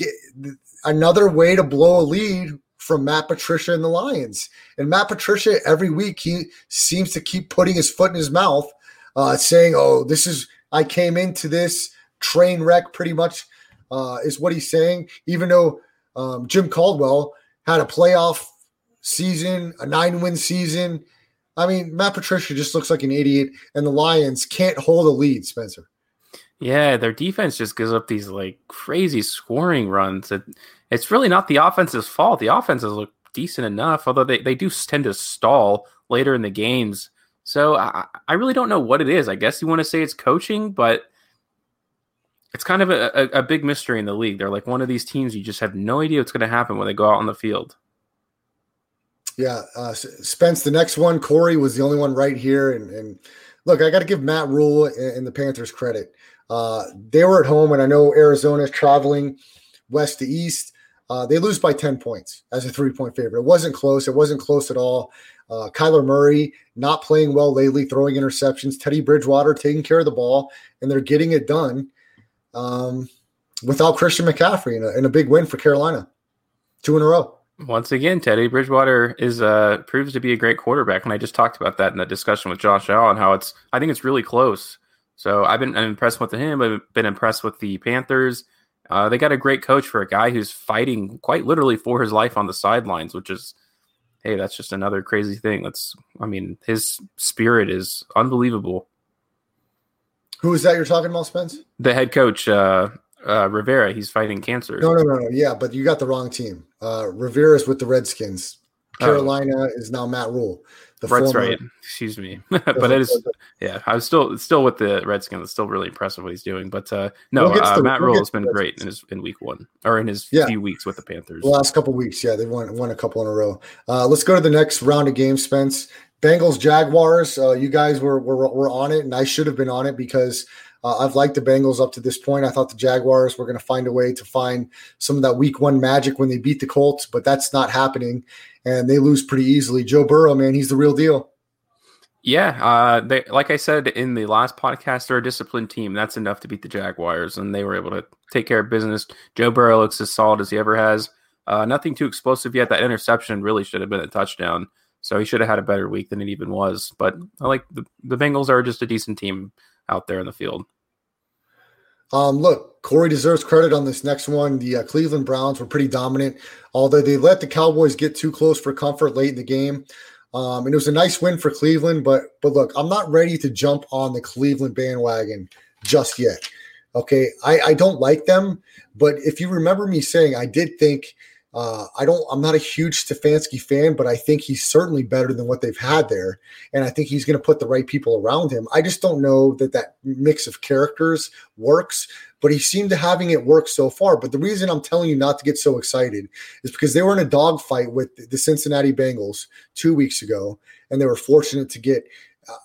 another way to blow a lead from Matt Patricia and the Lions. And Matt Patricia, every week, he seems to keep putting his foot in his mouth, uh, saying, Oh, this is, I came into this train wreck pretty much, uh, is what he's saying. Even though um, Jim Caldwell had a playoff season, a nine win season. I mean, Matt Patricia just looks like an idiot, and the Lions can't hold a lead, Spencer.
Yeah, their defense just gives up these like crazy scoring runs. It, it's really not the offense's fault. The offenses look decent enough, although they, they do tend to stall later in the games. So I, I really don't know what it is. I guess you want to say it's coaching, but it's kind of a, a, a big mystery in the league. They're like one of these teams you just have no idea what's going to happen when they go out on the field.
Yeah, uh, Spence. The next one, Corey was the only one right here, and, and look, I got to give Matt Rhule and the Panthers credit. Uh, they were at home, and I know Arizona is traveling west to east. Uh, they lose by 10 points as a three point favorite. It wasn't close. It wasn't close at all. Uh, Kyler Murray not playing well lately, throwing interceptions. Teddy Bridgewater taking care of the ball, and they're getting it done um, without Christian McCaffrey in a, in a big win for Carolina. Two in a row
once again, Teddy Bridgewater is uh proves to be a great quarterback, and I just talked about that in the discussion with Josh Allen. How it's I think it's really close. So I've been I'm impressed with him. I've been impressed with the Panthers. Uh, they got a great coach for a guy who's fighting quite literally for his life on the sidelines, which is hey, that's just another crazy thing. That's I mean, his spirit is unbelievable.
Who is that you're talking about, Spence?
The head coach, uh, uh, Rivera. He's fighting cancer.
No, no, no, no. Yeah, but you got the wrong team. Uh, Rivera's with the Redskins. Oh. Carolina oh. is now Matt Rhule.
The That's former, right. Excuse me, *laughs* *laughs* but it is. Yeah, I'm still still with the Redskins. It's still really impressive what he's doing. But uh, no, we'll uh, the, Matt we'll has been great in his in week one or in his yeah. few weeks with the Panthers.
The last couple weeks, yeah, they won won a couple in a row. Uh, let's go to the next round of games, Spence. Bengals Jaguars. Uh, you guys were, were were on it, and I should have been on it because uh, I've liked the Bengals up to this point. I thought the Jaguars were going to find a way to find some of that week one magic when they beat the Colts, but that's not happening. And they lose pretty easily. Joe Burrow, man, he's the real deal.
Yeah, uh, they like I said in the last podcast, they're a disciplined team. That's enough to beat the Jaguars, and they were able to take care of business. Joe Burrow looks as solid as he ever has. Uh, nothing too explosive yet. That interception really should have been a touchdown, so he should have had a better week than it even was. But I like the, the Bengals are just a decent team out there in the field.
Um, look, Corey deserves credit on this next one. The uh, Cleveland Browns were pretty dominant, although they let the Cowboys get too close for comfort late in the game. Um, and it was a nice win for Cleveland, but but look, I'm not ready to jump on the Cleveland bandwagon just yet. Okay, I, I don't like them, but if you remember me saying, I did think uh, I don't. I'm not a huge Stefanski fan, but I think he's certainly better than what they've had there, and I think he's going to put the right people around him. I just don't know that that mix of characters works, but he seemed to having it work so far. But the reason I'm telling you not to get so excited is because they were in a dogfight with the Cincinnati Bengals two weeks ago, and they were fortunate to get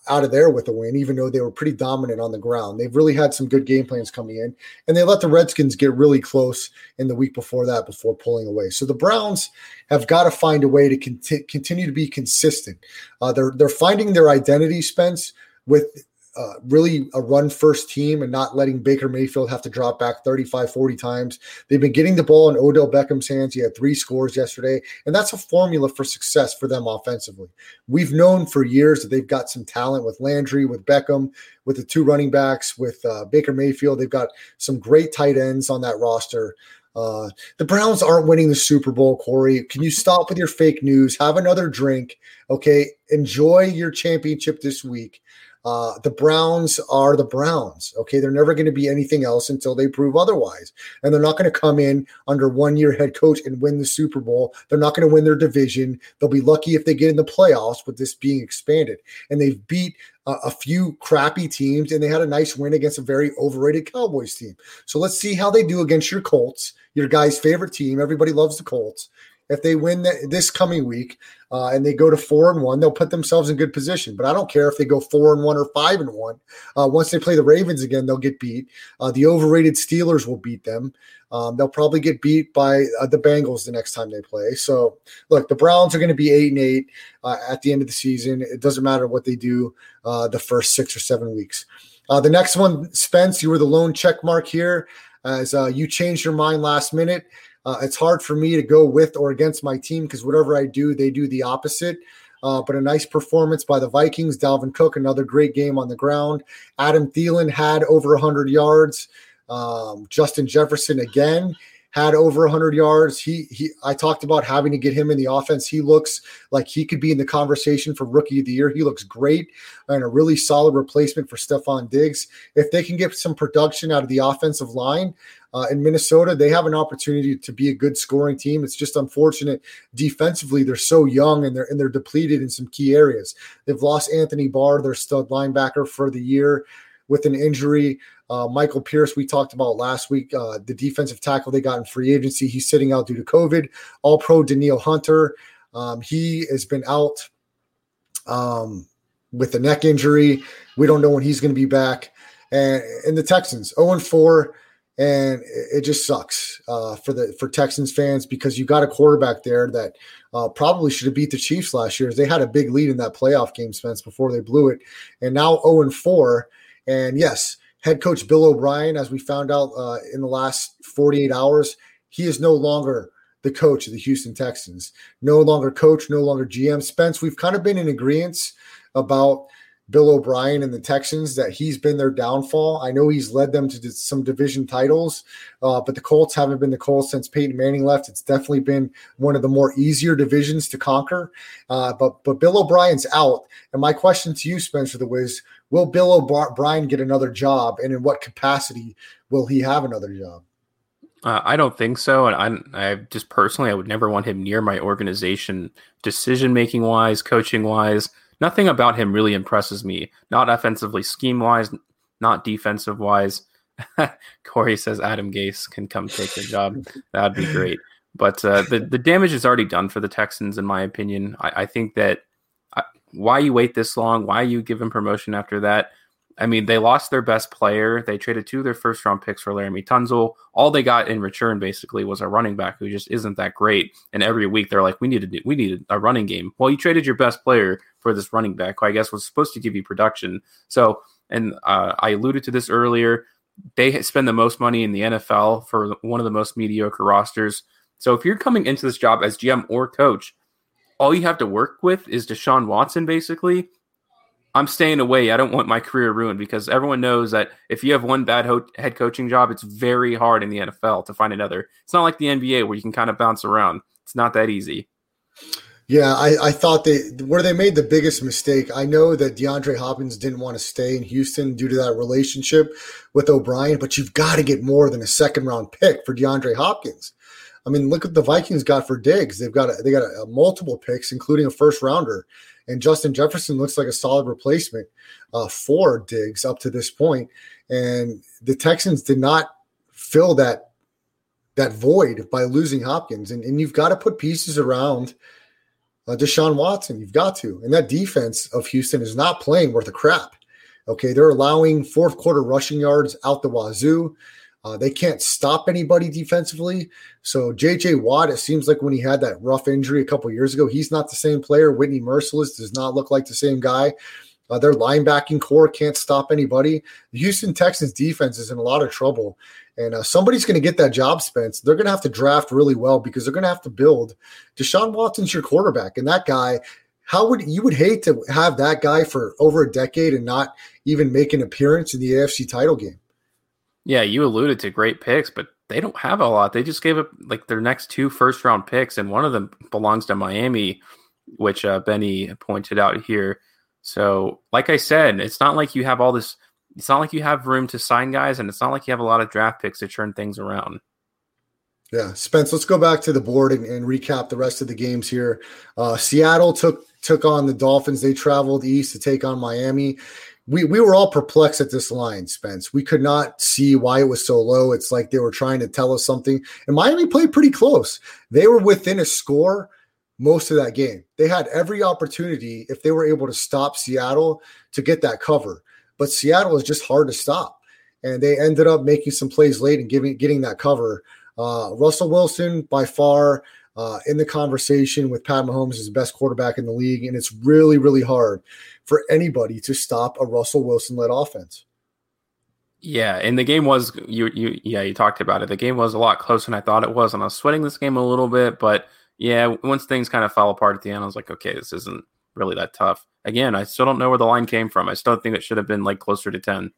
out of there with a win, even though they were pretty dominant on the ground. They've really had some good game plans coming in, and they let the Redskins get really close in the week before that before pulling away. So the Browns have got to find a way to conti- continue to be consistent. Uh, they're they're finding their identity, Spence, with uh, really a run first team and not letting Baker Mayfield have to drop back 35, 40 times. They've been getting the ball in Odell Beckham's hands. He had three scores yesterday, and that's a formula for success for them offensively. We've known for years that they've got some talent with Landry, with Beckham, with the two running backs, with uh, Baker Mayfield. They've got some great tight ends on that roster. Uh, the Browns aren't winning the Super Bowl, Corey. Can you stop with your fake news? Have another drink. Okay. Enjoy your championship this week. Uh, the Browns are the Browns. Okay. They're never going to be anything else until they prove otherwise. And they're not going to come in under one year head coach and win the Super Bowl. They're not going to win their division. They'll be lucky if they get in the playoffs with this being expanded. And they've beat a few crappy teams and they had a nice win against a very overrated Cowboys team. So let's see how they do against your Colts, your guy's favorite team. Everybody loves the Colts. If they win this coming week uh, and they go to four and one, they'll put themselves in good position. But I don't care if they go four and one or five and one. Uh, once they play the Ravens again, they'll get beat. Uh, the overrated Steelers will beat them. Um, they'll probably get beat by uh, the Bengals the next time they play. So, look, the Browns are going to be eight and eight uh, at the end of the season. It doesn't matter what they do uh, the first six or seven weeks. the next one, Spence, you were the lone check mark here as you changed your mind last minute. Uh, it's hard for me to go with or against my team because whatever I do, they do the opposite. Uh, but a nice performance by the Vikings. Dalvin Cook, another great game on the ground. Adam Thielen had over 100 yards. Um, Justin Jefferson again had over 100 yards. He he I talked about having to get him in the offense. He looks like he could be in the conversation for rookie of the year. He looks great and a really solid replacement for Stefon Diggs. If they can get some production out of the offensive line, uh, in Minnesota, they have an opportunity to be a good scoring team. It's just unfortunate defensively they're so young and they're and they're depleted in some key areas. They've lost Anthony Barr, their stud linebacker, for the year with an injury. Uh, Michael Pierce, we talked about last week, uh, the defensive tackle they got in free agency. He's sitting out due to COVID. All pro Danielle Hunter, um, he has been out um, with a neck injury. We don't know when he's going to be back. And, and the Texans, 0 4 and it just sucks uh, for the for Texans fans because you got a quarterback there that uh, probably should have beat the Chiefs last year. They had a big lead in that playoff game, Spence, before they blew it, and now zero and four. And yes, head coach Bill O'Brien, as we found out uh, in the last 48 hours, he is no longer the coach of the Houston Texans. No longer coach, no longer GM. Spence, we've kind of been in agreement about Bill O'Brien and the Texans that he's been their downfall. I know he's led them to some division titles, uh, but the Colts haven't been the Colts since Peyton Manning left. It's definitely been one of the more easier divisions to conquer. Uh, but but Bill O'Brien's out, and my question to you, Spencer the Wiz, will Bill O'Brien get another job, and in what capacity will he have another job?
Uh, I don't think so, and I, I just personally, I would never want him near my organization, decision making wise, coaching wise. Nothing about him really impresses me. Not offensively, scheme wise, not defensive wise. *laughs* Corey says Adam Gase can come take the job. *laughs* That'd be great. But uh, the the damage is already done for the Texans, in my opinion. I, I think that why you wait this long? Why you give him promotion after that? I mean, they lost their best player. They traded two of their first round picks for Laremy Tunsil. All they got in return basically was a running back who just isn't that great. And every week they're like, we need we need a running game. Well, you traded your best player for this running back, who I guess was supposed to give you production. So, and uh, I alluded to this earlier. They spend the most money in the NFL for one of the most mediocre rosters. So if you're coming into this job as GM or coach, all you have to work with is Deshaun Watson, basically I'm staying away. I don't want my career ruined because everyone knows that if you have one bad ho- head coaching job, it's very hard in the NFL to find another. It's not like the NBA where you can kind of bounce around. It's not that easy.
Yeah, I, I thought they where they made the biggest mistake. I know that DeAndre Hopkins didn't want to stay in Houston due to that relationship with O'Brien, but you've got to get more than a second round pick for DeAndre Hopkins. I mean, look what the Vikings got for Diggs. They've got a, they got a, a multiple picks, including a first rounder and Justin Jefferson looks like a solid replacement uh, for Diggs up to this point. And the Texans did not fill that that void by losing Hopkins. And, and you've got to put pieces around uh, Deshaun Watson. You've got to. And that defense of Houston is not playing worth a crap. Okay, they're allowing fourth quarter rushing yards out the wazoo. Uh, they can't stop anybody defensively. So JJ Watt, it seems like when he had that rough injury a couple years ago, he's not the same player. Whitney Mercilus does not look like the same guy. Uh, their linebacking corps can't stop anybody. The Houston Texans defense is in a lot of trouble, and uh, somebody's going to get that job, Spence. They're going to have to draft really well because they're going to have to build. Deshaun Watson's your quarterback, and that guy. How would you would hate to have that guy for over a decade and not even make an appearance in the AFC title game?
Yeah, you alluded to great picks, but they don't have a lot. They just gave up like their next two first round picks, and one of them belongs to Miami, which uh, Benny pointed out here. So, like I said, it's not like you have all this. It's not like you have room to sign guys, and it's not like you have a lot of draft picks to turn things around.
Yeah, Spence. Let's go back to the board and, and recap the rest of the games here. Uh, Seattle took took on the Dolphins. They traveled east to take on Miami. We we were all perplexed at this line, Spence. We could not see why it was so low. It's like they were trying to tell us something. And Miami played pretty close. They were within a score most of that game. They had every opportunity if they were able to stop Seattle to get that cover. But Seattle is just hard to stop. And they ended up making some plays late and giving getting that cover. Uh, Russell Wilson, by far, uh, in the conversation with Pat Mahomes is the best quarterback in the league. And it's really, really hard for anybody to stop a Russell Wilson led offense.
Yeah, and the game was you you yeah, you talked about it. The game was a lot closer than I thought it was, and I was sweating this game a little bit, but yeah, once things kind of fell apart at the end, I was like, okay, this isn't really that tough. Again, I still don't know where the line came from. I still think it should have been like closer to 10.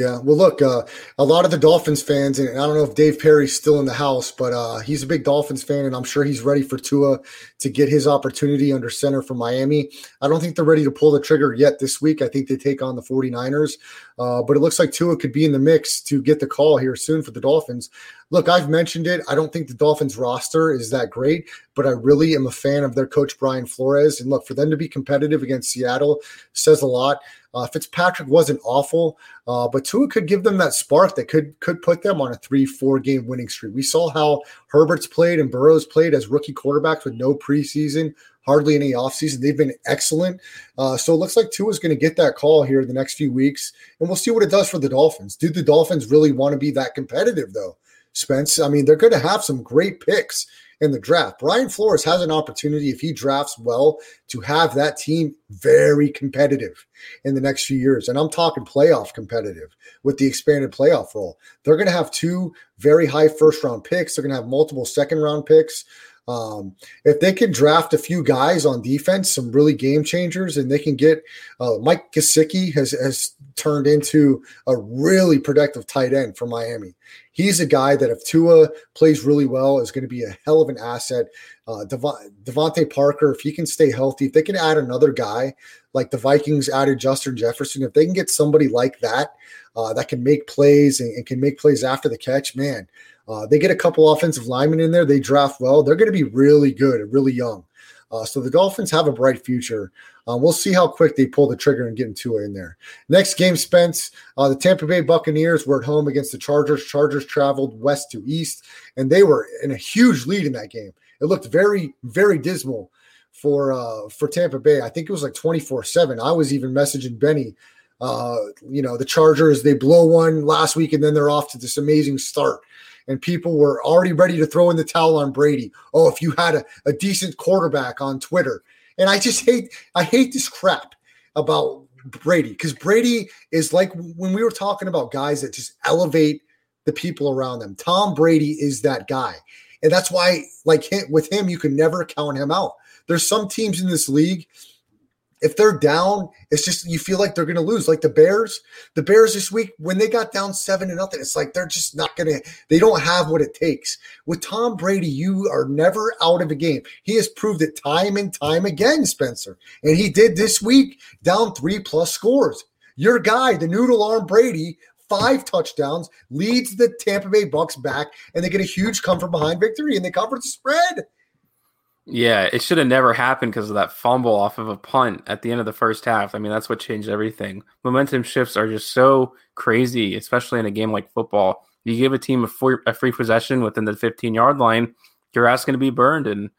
Yeah, well, look, uh, a lot of the Dolphins fans, and I don't know if Dave Perry's still in the house, but uh, he's a big Dolphins fan, and I'm sure he's ready for Tua to get his opportunity under center for Miami. I don't think they're ready to pull the trigger yet this week. I think they take on the 49ers, uh, but it looks like Tua could be in the mix to get the call here soon for the Dolphins. Look, I've mentioned it. I don't think the Dolphins roster is that great, but I really am a fan of their coach, Brian Flores. And look, for them to be competitive against Seattle says a lot. Uh, Fitzpatrick wasn't awful, uh, but Tua could give them that spark that could could put them on a three four game winning streak. We saw how Herbert's played and Burrows played as rookie quarterbacks with no preseason, hardly any offseason. They've been excellent. Uh, so it looks like Tua's going to get that call here in the next few weeks, and we'll see what it does for the Dolphins. Do the Dolphins really want to be that competitive though? Spence. I mean, they're going to have some great picks in the draft. Brian Flores has an opportunity, if he drafts well, to have that team very competitive in the next few years. And I'm talking playoff competitive with the expanded playoff role. They're going to have two very high first round picks, they're going to have multiple second round picks. Um, if they can draft a few guys on defense, some really game changers, and they can get uh, Mike Gesicki has has turned into a really productive tight end for Miami. He's a guy that if Tua plays really well is going to be a hell of an asset. Uh, Dev- DeVante Parker, if he can stay healthy, if they can add another guy like the Vikings added Justin Jefferson, if they can get somebody like that uh, that can make plays and, and can make plays after the catch, man, uh, they get a couple offensive linemen in there. They draft well. They're going to be really good and really young. Uh, so the Dolphins have a bright future. Uh, we'll see how quick they pull the trigger and get into it in there. Next game, Spence. Uh, the Tampa Bay Buccaneers were at home against the Chargers. Chargers traveled west to east, and they were in a huge lead in that game. It looked very, very dismal for uh, for Tampa Bay. I think it was like twenty four seven. I was even messaging Benny. Uh, you know, the Chargers they blow one last week, and then they're off to this amazing start and people were already ready to throw in the towel on Brady. Oh, if you had a, a decent quarterback on Twitter. And I just hate I hate this crap about Brady because Brady is like when we were talking about guys that just elevate the people around them. Tom Brady is that guy. And that's why, like with him, you can never count him out. There's some teams in this league if they're down, it's just you feel like they're going to lose. Like the Bears, the Bears this week when they got down seven to nothing, it's like they're just not going to. They don't have what it takes. With Tom Brady, you are never out of a game. He has proved it time and time again, Spencer, and he did this week down three plus scores. Your guy, the noodle arm Brady, five touchdowns, leads the Tampa Bay Bucks back, and they get a huge come from behind victory, and they covered the spread.
Yeah, it should have never happened because of that fumble off of a punt at the end of the first half. I mean, that's what changed everything. Momentum shifts are just so crazy, especially in a game like football. You give a team a free, a free possession within the 15 yard line, you're asking to be burned. And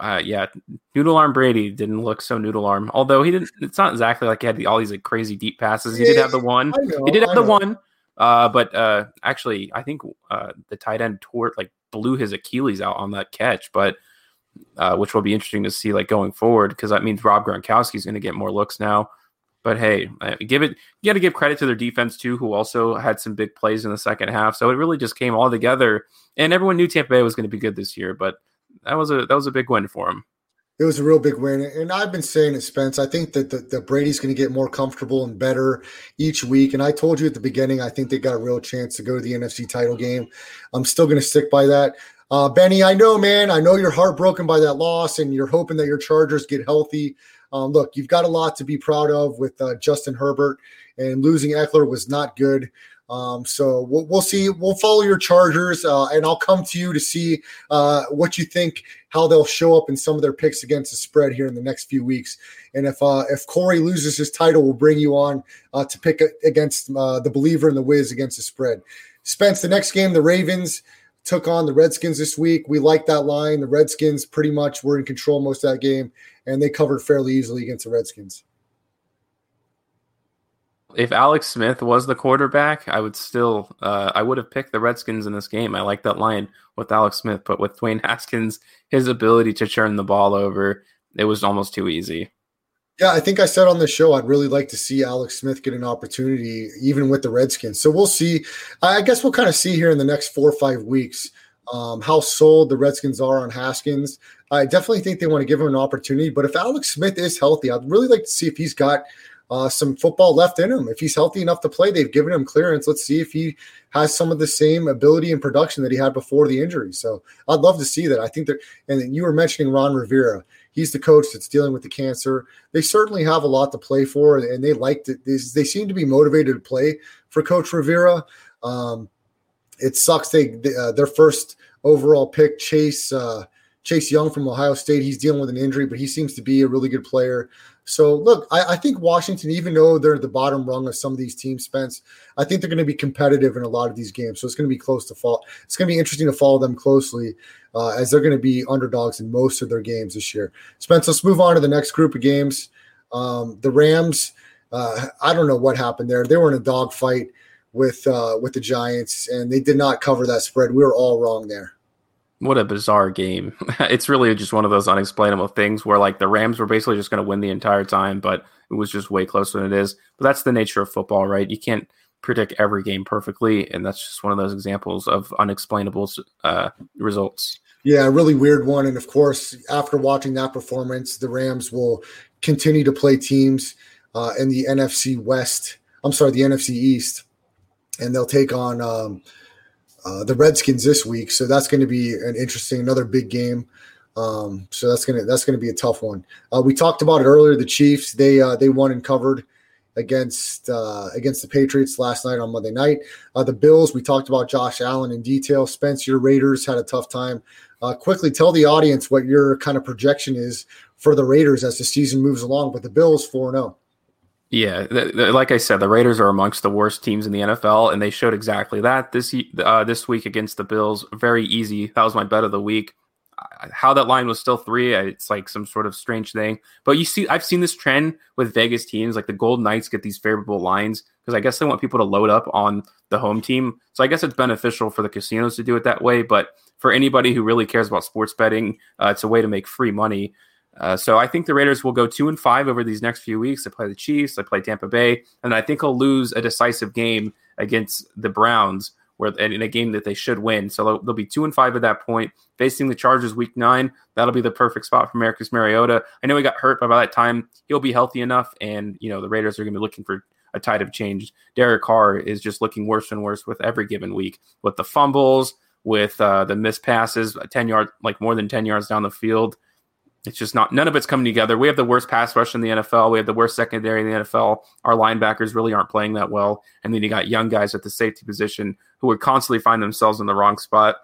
uh, yeah, Noodle Arm Brady didn't look so Noodle Arm. Although he didn't, it's not exactly like he had the, all these like crazy deep passes. He did have the one. Know, he did have the one. Uh, but uh, actually, I think uh, the tight end tore like blew his Achilles out on that catch. But uh, which will be interesting to see like going forward because that means Rob Gronkowski is going to get more looks now. But hey, uh, give it. You got to give credit to their defense too, who also had some big plays in the second half. So it really just came all together, and everyone knew Tampa Bay was going to be good this year. But that was a that was a big win for them.
It was a real big win. And I've been saying it, Spence. I think that the, the Brady's going to get more comfortable and better each week. And I told you at the beginning, I think they got a real chance to go to the NFC title game. I'm still going to stick by that. Uh, Benny, I know, man. I know you're heartbroken by that loss and you're hoping that your Chargers get healthy. Um, look, you've got a lot to be proud of with uh, Justin Herbert, and losing Ekeler was not good. Um, so we'll, we'll, see. We'll follow your Chargers, uh, and I'll come to you to see uh, what you think, how they'll show up in some of their picks against the spread here in the next few weeks. And if uh, if Corey loses his title, we'll bring you on uh, to pick against uh, the believer and the Wiz against the spread. Spence, the next game, the Ravens took on the Redskins this week. We like that line. The Redskins pretty much were in control most of that game, and they covered fairly easily against the Redskins
if Alex Smith was the quarterback, I would still uh, I would have picked the Redskins in this game. I like that line with Alex Smith, but with Dwayne *laughs* Haskins, his ability to turn the ball over, it was almost too easy.
Yeah, I think I said on the show I'd really like to see Alex Smith get an opportunity, even with the Redskins. So we'll see. I guess we'll kind of see here in the next four or five weeks um, how sold the Redskins are on Haskins. I definitely think they want to give him an opportunity. But if Alex Smith is healthy, I'd really like to see if he's got uh, some football left in him. If he's healthy enough to play, they've given him clearance. Let's see if he has some of the same ability and production that he had before the injury. So I'd love to see that. I think that, and you were mentioning Ron Rivera. He's the coach that's dealing with the cancer. They certainly have a lot to play for, and they like to. They, they seem to be motivated to play for Coach Rivera. Um, it sucks. They, they uh, their first overall pick, Chase uh, Chase Young from Ohio State. He's dealing with an injury, but he seems to be a really good player. So look, I, I, think Washington, even though they're at the bottom rung of some of these teams, Spence, I think they're going to be competitive in a lot of these games. So it's going to be close to fall. It's going to be interesting to follow them closely uh, as they're going to be underdogs in most of their games this year. Spence, let's move on to the next group of games. Um, the Rams. Uh, I don't know what happened there. They were in a dogfight with uh, with the Giants, and they did not cover that spread. We were all wrong there
what a bizarre game. *laughs* it's really just one of those unexplainable things where like the Rams were basically just going to win the entire time, but it was just way closer than it is. But that's the nature of football, right? You can't predict every game perfectly, and that's just one of those examples of unexplainable uh, results.
Yeah, really weird one. And of course, after watching that performance, the Rams will continue to play teams uh, in the NFC West. I'm sorry, the NFC East, and they'll take on. Um, uh, the Redskins this week, so that's going to be an interesting, another big game. Um, so that's gonna that's gonna be a tough one. Uh, we talked about it earlier. The Chiefs they uh, they won and covered against uh, against the Patriots last night on Monday night. Uh, the Bills we talked about Josh Allen in detail. Spence, your Raiders had a tough time. Uh, quickly tell the audience what your kind of projection is for the Raiders as the season moves along. But the Bills four zero. Oh.
Yeah, th- th- like I said, the Raiders are amongst the worst teams in the NFL, and they showed exactly that this uh, this week against the Bills. Very easy. That was my bet of the week. How that line was still three, it's like some sort of strange thing. But you see, I've seen this trend with Vegas teams, like the Golden Knights get these favorable lines because I guess they want people to load up on the home team. So I guess it's beneficial for the casinos to do it that way. But for anybody who really cares about sports betting, uh, it's a way to make free money. Uh, so I think the Raiders will go two and five over these next few weeks. They play the Chiefs, they play Tampa Bay, and I think they'll lose a decisive game against the Browns, where in a game that they should win. So they'll, they'll be two and five at that point, facing the Chargers week nine. That'll be the perfect spot for Marcus Mariota. I know he got hurt, but by that time he'll be healthy enough, and you know the Raiders are going to be looking for a tide of change. Derek Carr is just looking worse and worse with every given week, with the fumbles, with uh, the missed passes, ten yard, like more than ten yards down the field. It's just not none of it's coming together. We have the worst pass rush in the NFL. We have the worst secondary in the NFL. Our linebackers really aren't playing that well. And then you got young guys at the safety position who would constantly find themselves in the wrong spot.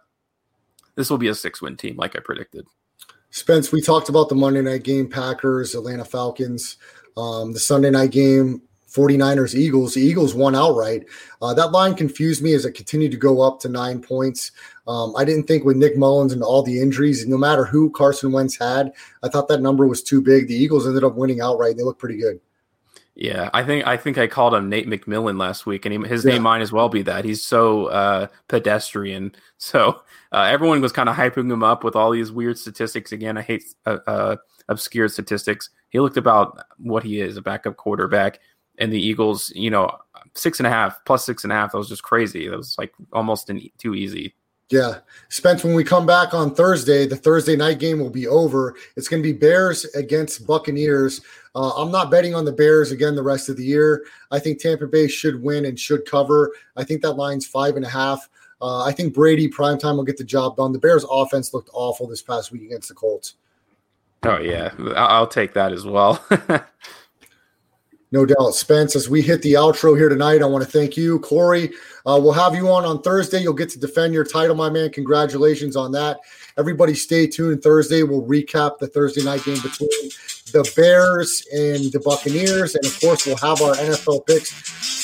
This will be a six win team, like I predicted.
Spence, we talked about the Monday night game, Packers, Atlanta Falcons. Um, the Sunday night game, 49ers Eagles. The Eagles won outright. Uh, that line confused me as it continued to go up to nine points. Um, I didn't think with Nick Mullens and all the injuries, no matter who Carson Wentz had, I thought that number was too big. The Eagles ended up winning outright. They look pretty good.
Yeah, I think I think I called him Nate McMillan last week, and he, his yeah. name might as well be that. He's so uh, pedestrian. *laughs* So uh, everyone was kind of hyping him up with all these weird statistics. Again, I hate uh, uh, obscure statistics. He looked about what he is—a backup quarterback and the Eagles, you know, six and a half plus six and a half. That was just crazy. That was like almost an, too easy.
Yeah. Spence, when we come back on Thursday, the Thursday night game will be over. It's going to be Bears against Buccaneers. Uh, I'm not betting on the Bears again the rest of the year. I think Tampa Bay should win and should cover. I think that line's five and a half. Uh, I think Brady primetime will get the job done. The Bears' offense looked awful this past week against the Colts.
Oh yeah, I'll take that as well. *laughs*
No doubt. Spence, as we hit the outro here tonight, I want to thank you. Corey, uh, we'll have you on on Thursday. You'll get to defend your title, my man. Congratulations on that. Everybody stay tuned. Thursday, we'll recap the Thursday night game between the Bears and the Buccaneers. And of course, we'll have our NFL picks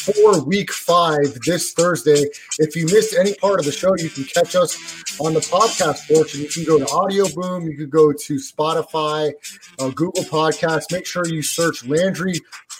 for week five this Thursday. If you missed any part of the show, you can catch us on the podcast portion. You can go to Audioboom, you can go to Spotify, uh, Google Podcasts. Make sure you search Landry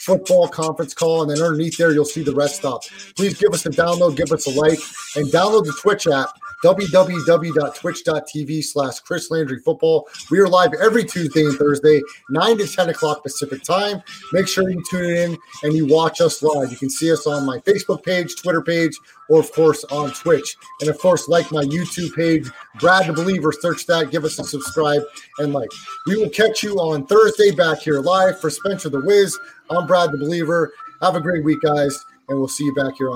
football conference call, and then underneath there, you'll see the rest stop. Please give us a download, give us a like, and download the Twitch app www.twitch.tv slash Chris Landry Football. We are live every Tuesday and Thursday, 9 to 10 o'clock Pacific time. Make sure you tune in and you watch us live. You can see us on my Facebook page, Twitter page, or of course on Twitch. And of course, like my YouTube page, Brad the Believer, search that, give us a subscribe and like. We will catch you on Thursday back here live for Spencer the Wiz. I'm Brad the Believer. Have a great week, guys, and we'll see you back here on